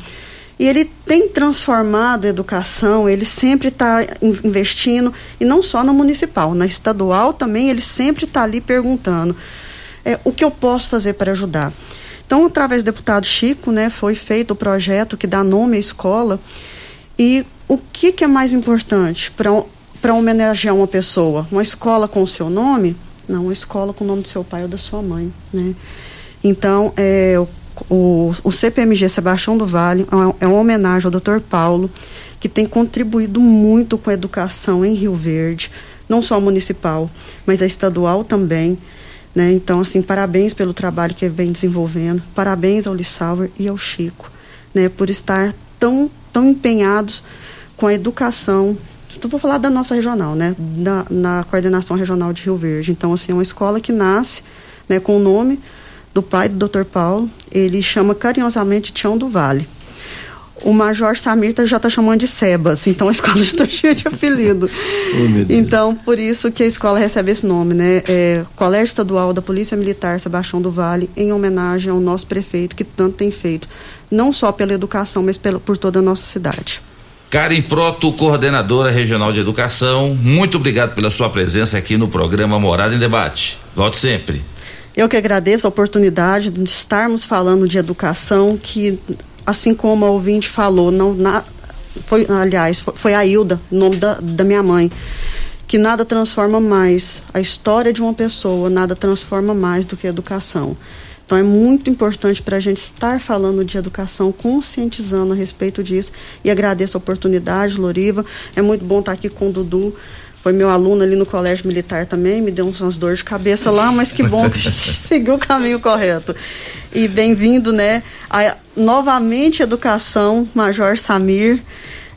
E ele tem transformado a educação, ele sempre está investindo, e não só na municipal, na estadual também, ele sempre está ali perguntando é, o que eu posso fazer para ajudar. Então, através do deputado Chico, né, foi feito o projeto que dá nome à escola. E o que, que é mais importante para homenagear uma pessoa? Uma escola com o seu nome? Não, uma escola com o nome do seu pai ou da sua mãe. Né? Então, é, o, o CPMG Sebastião do Vale é uma, é homenagem ao Dr. Paulo, que tem contribuído muito com a educação em Rio Verde, não só a municipal, mas a estadual também. Né? Então, assim, parabéns pelo trabalho que vem desenvolvendo, parabéns ao Lissauer e ao Chico, né? por estar tão, tão empenhados com a educação. Vou falar da nossa regional, né? Da, na coordenação regional de Rio Verde. Então, assim, é uma escola que nasce né, com o nome do pai do Dr. Paulo. Ele chama carinhosamente Tião do Vale. O Major Samir tá- já está chamando de Sebas, então a escola já está cheia de apelido. Oh. Então, por isso que a escola recebe esse nome, né? É Colégio Estadual da Polícia Militar Sebastião do Vale, em homenagem ao nosso prefeito, que tanto tem feito, não só pela educação, mas pela, por toda a nossa cidade. Karen Proto, coordenadora regional de educação, muito obrigado pela sua presença aqui no programa Morada em Debate. Volte sempre. Eu que agradeço a oportunidade de estarmos falando de educação, que, assim como a ouvinte falou, não, na, foi, aliás, foi, foi a Hilda, nome da, da minha mãe, que nada transforma mais a história de uma pessoa, nada transforma mais do que a educação. Então é muito importante para a gente estar falando de educação, conscientizando a respeito disso. E agradeço a oportunidade, Loriva. É muito bom estar aqui com o Dudu. Foi meu aluno ali no colégio militar também, me deu umas dores de cabeça lá, mas que bom que seguiu o caminho correto. E bem-vindo, né? A, novamente educação, Major Samir.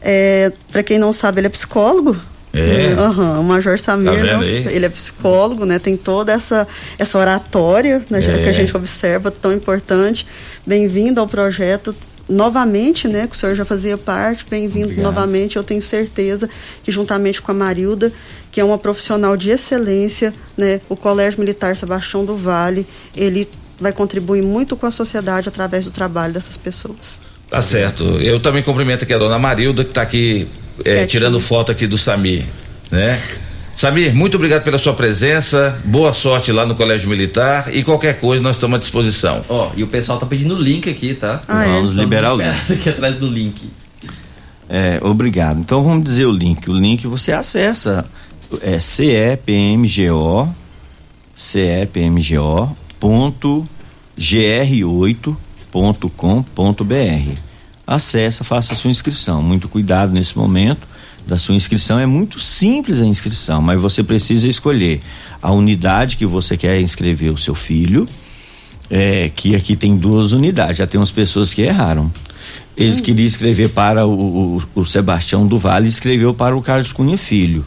É, para quem não sabe, ele é psicólogo. É? Aham, o Major Samir, Tá né, ele é psicólogo, né? Tem toda essa, essa oratória né, É. que a gente observa, tão importante. Bem-vindo ao projeto novamente, né? Que o senhor já fazia parte, bem-vindo novamente. Eu tenho certeza que juntamente com a Marilda, que é uma profissional de excelência, né? O Colégio Militar Sebastião do Vale, ele vai contribuir muito com a sociedade através do trabalho dessas pessoas. Tá certo. Eu também cumprimento aqui a dona Marilda, que está aqui é, tirando foto aqui do Samir, né? Samir, muito obrigado pela sua presença, boa sorte lá no Colégio Militar e qualquer coisa nós estamos à disposição. Ó, e o pessoal tá pedindo o link aqui, tá? Ah, é? Vamos liberar o link. aqui atrás do link. É, obrigado. Então vamos dizer o link. O link você acessa é CEPMGO CEPMGO ponto gr8.com.br acessa, faça a sua inscrição. Muito cuidado nesse momento da sua inscrição. É muito simples a inscrição, mas você precisa escolher a unidade que você quer inscrever o seu filho. É, que aqui tem duas unidades. Já tem umas pessoas que erraram. Eles Hum. queriam escrever para o, o, o Sebastião do Vale e escreveu para o Carlos Cunha Filho.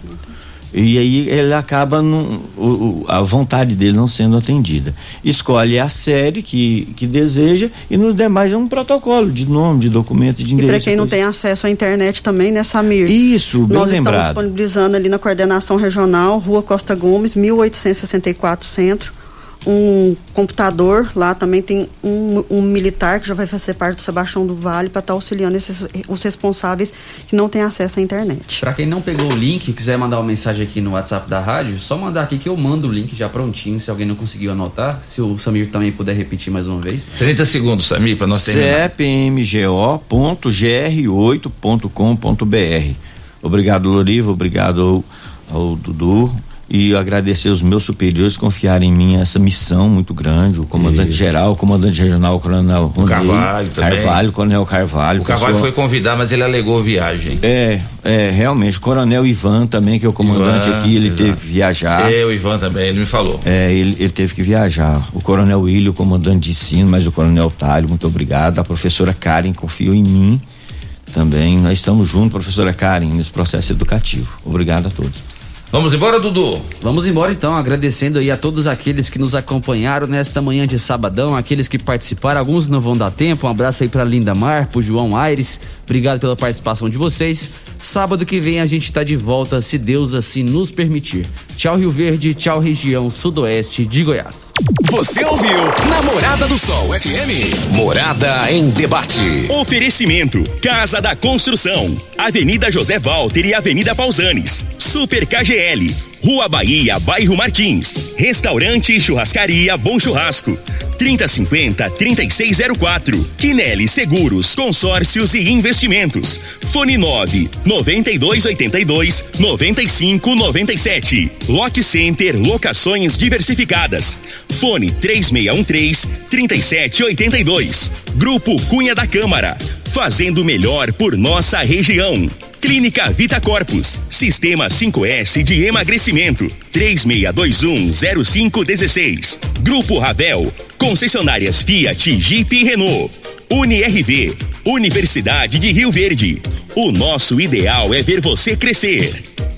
E aí ele acaba num- o- a vontade dele não sendo atendida. Escolhe a série que, que deseja e nos demais é um protocolo de nome, de documento, de E para endereço. quem não tem acesso à internet também, né, Samir? Isso, bem Nós lembrado. estamos disponibilizando ali na coordenação regional, Rua Costa Gomes, 1864 Centro, um computador. Lá também tem um, um militar que já vai fazer parte do Sebastião do Vale para estar auxiliando esses, os responsáveis que não têm acesso à internet. Pra quem não pegou o link e quiser mandar uma mensagem aqui no WhatsApp da rádio, só mandar aqui que eu mando o link já prontinho, se alguém não conseguiu anotar. Se o Samir também puder repetir mais uma vez. 30 segundos, Samir, para nós terminar. cepmgo.gr8.com.br. Obrigado, Loriva, obrigado ao, ao Dudu e agradecer os meus superiores confiarem em mim essa missão muito grande, o comandante geral, o comandante regional, o coronel Ronei, Carvalho também. Carvalho, coronel Carvalho. O Carvalho pessoa- foi convidado, mas ele alegou viagem. É, é, realmente, o coronel Ivan também, que é o comandante Ivan, aqui, ele exato. teve que viajar. É, o Ivan também, ele me falou. É, ele, ele teve que viajar. O coronel William, o comandante de ensino, mas o coronel Talho, muito obrigado. A professora Karen confiou em mim também. Nós estamos juntos, professora Karen, nesse processo educativo. Obrigado a todos. Vamos embora, Dudu? Vamos embora então, agradecendo aí a todos aqueles que nos acompanharam nesta manhã de sabadão, aqueles que participaram, alguns não vão dar tempo. Um abraço aí pra Linda Mar, pro João Aires. Obrigado pela participação de vocês. Sábado que vem a gente tá de volta, se Deus assim nos permitir. Tchau Rio Verde, tchau região sudoeste de Goiás. Você ouviu Namorada do Sol FM. Morada em debate. Oferecimento: Casa da Construção, Avenida José Walter e Avenida Pausanes. Super KGL, Rua Bahia, Bairro Martins. Restaurante e Churrascaria Bom Churrasco. 3050-3604. Quinelli Seguros, Consórcios e Investimentos. Fone 9 9282 9597. Lock Center Locações Diversificadas. Fone 3613 3782. Grupo Cunha da Câmara. Fazendo melhor por nossa região. Clínica Vita Corpus, Sistema 5S de emagrecimento, 36210516. Grupo Ravel, concessionárias Fiat, Jeep e Renault. UniRV, Universidade de Rio Verde. O nosso ideal é ver você crescer.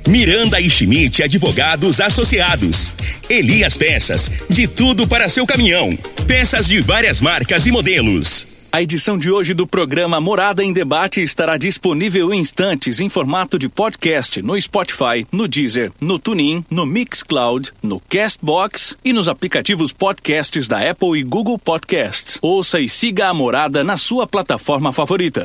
Miranda e Schmidt Advogados Associados. Elias Peças, de tudo para seu caminhão. Peças de várias marcas e modelos. A edição de hoje do programa Morada em Debate estará disponível em instantes em formato de podcast no Spotify, no Deezer, no TuneIn, no Mixcloud, no Castbox e nos aplicativos podcasts da Apple e Google Podcasts. Ouça e siga a Morada na sua plataforma favorita.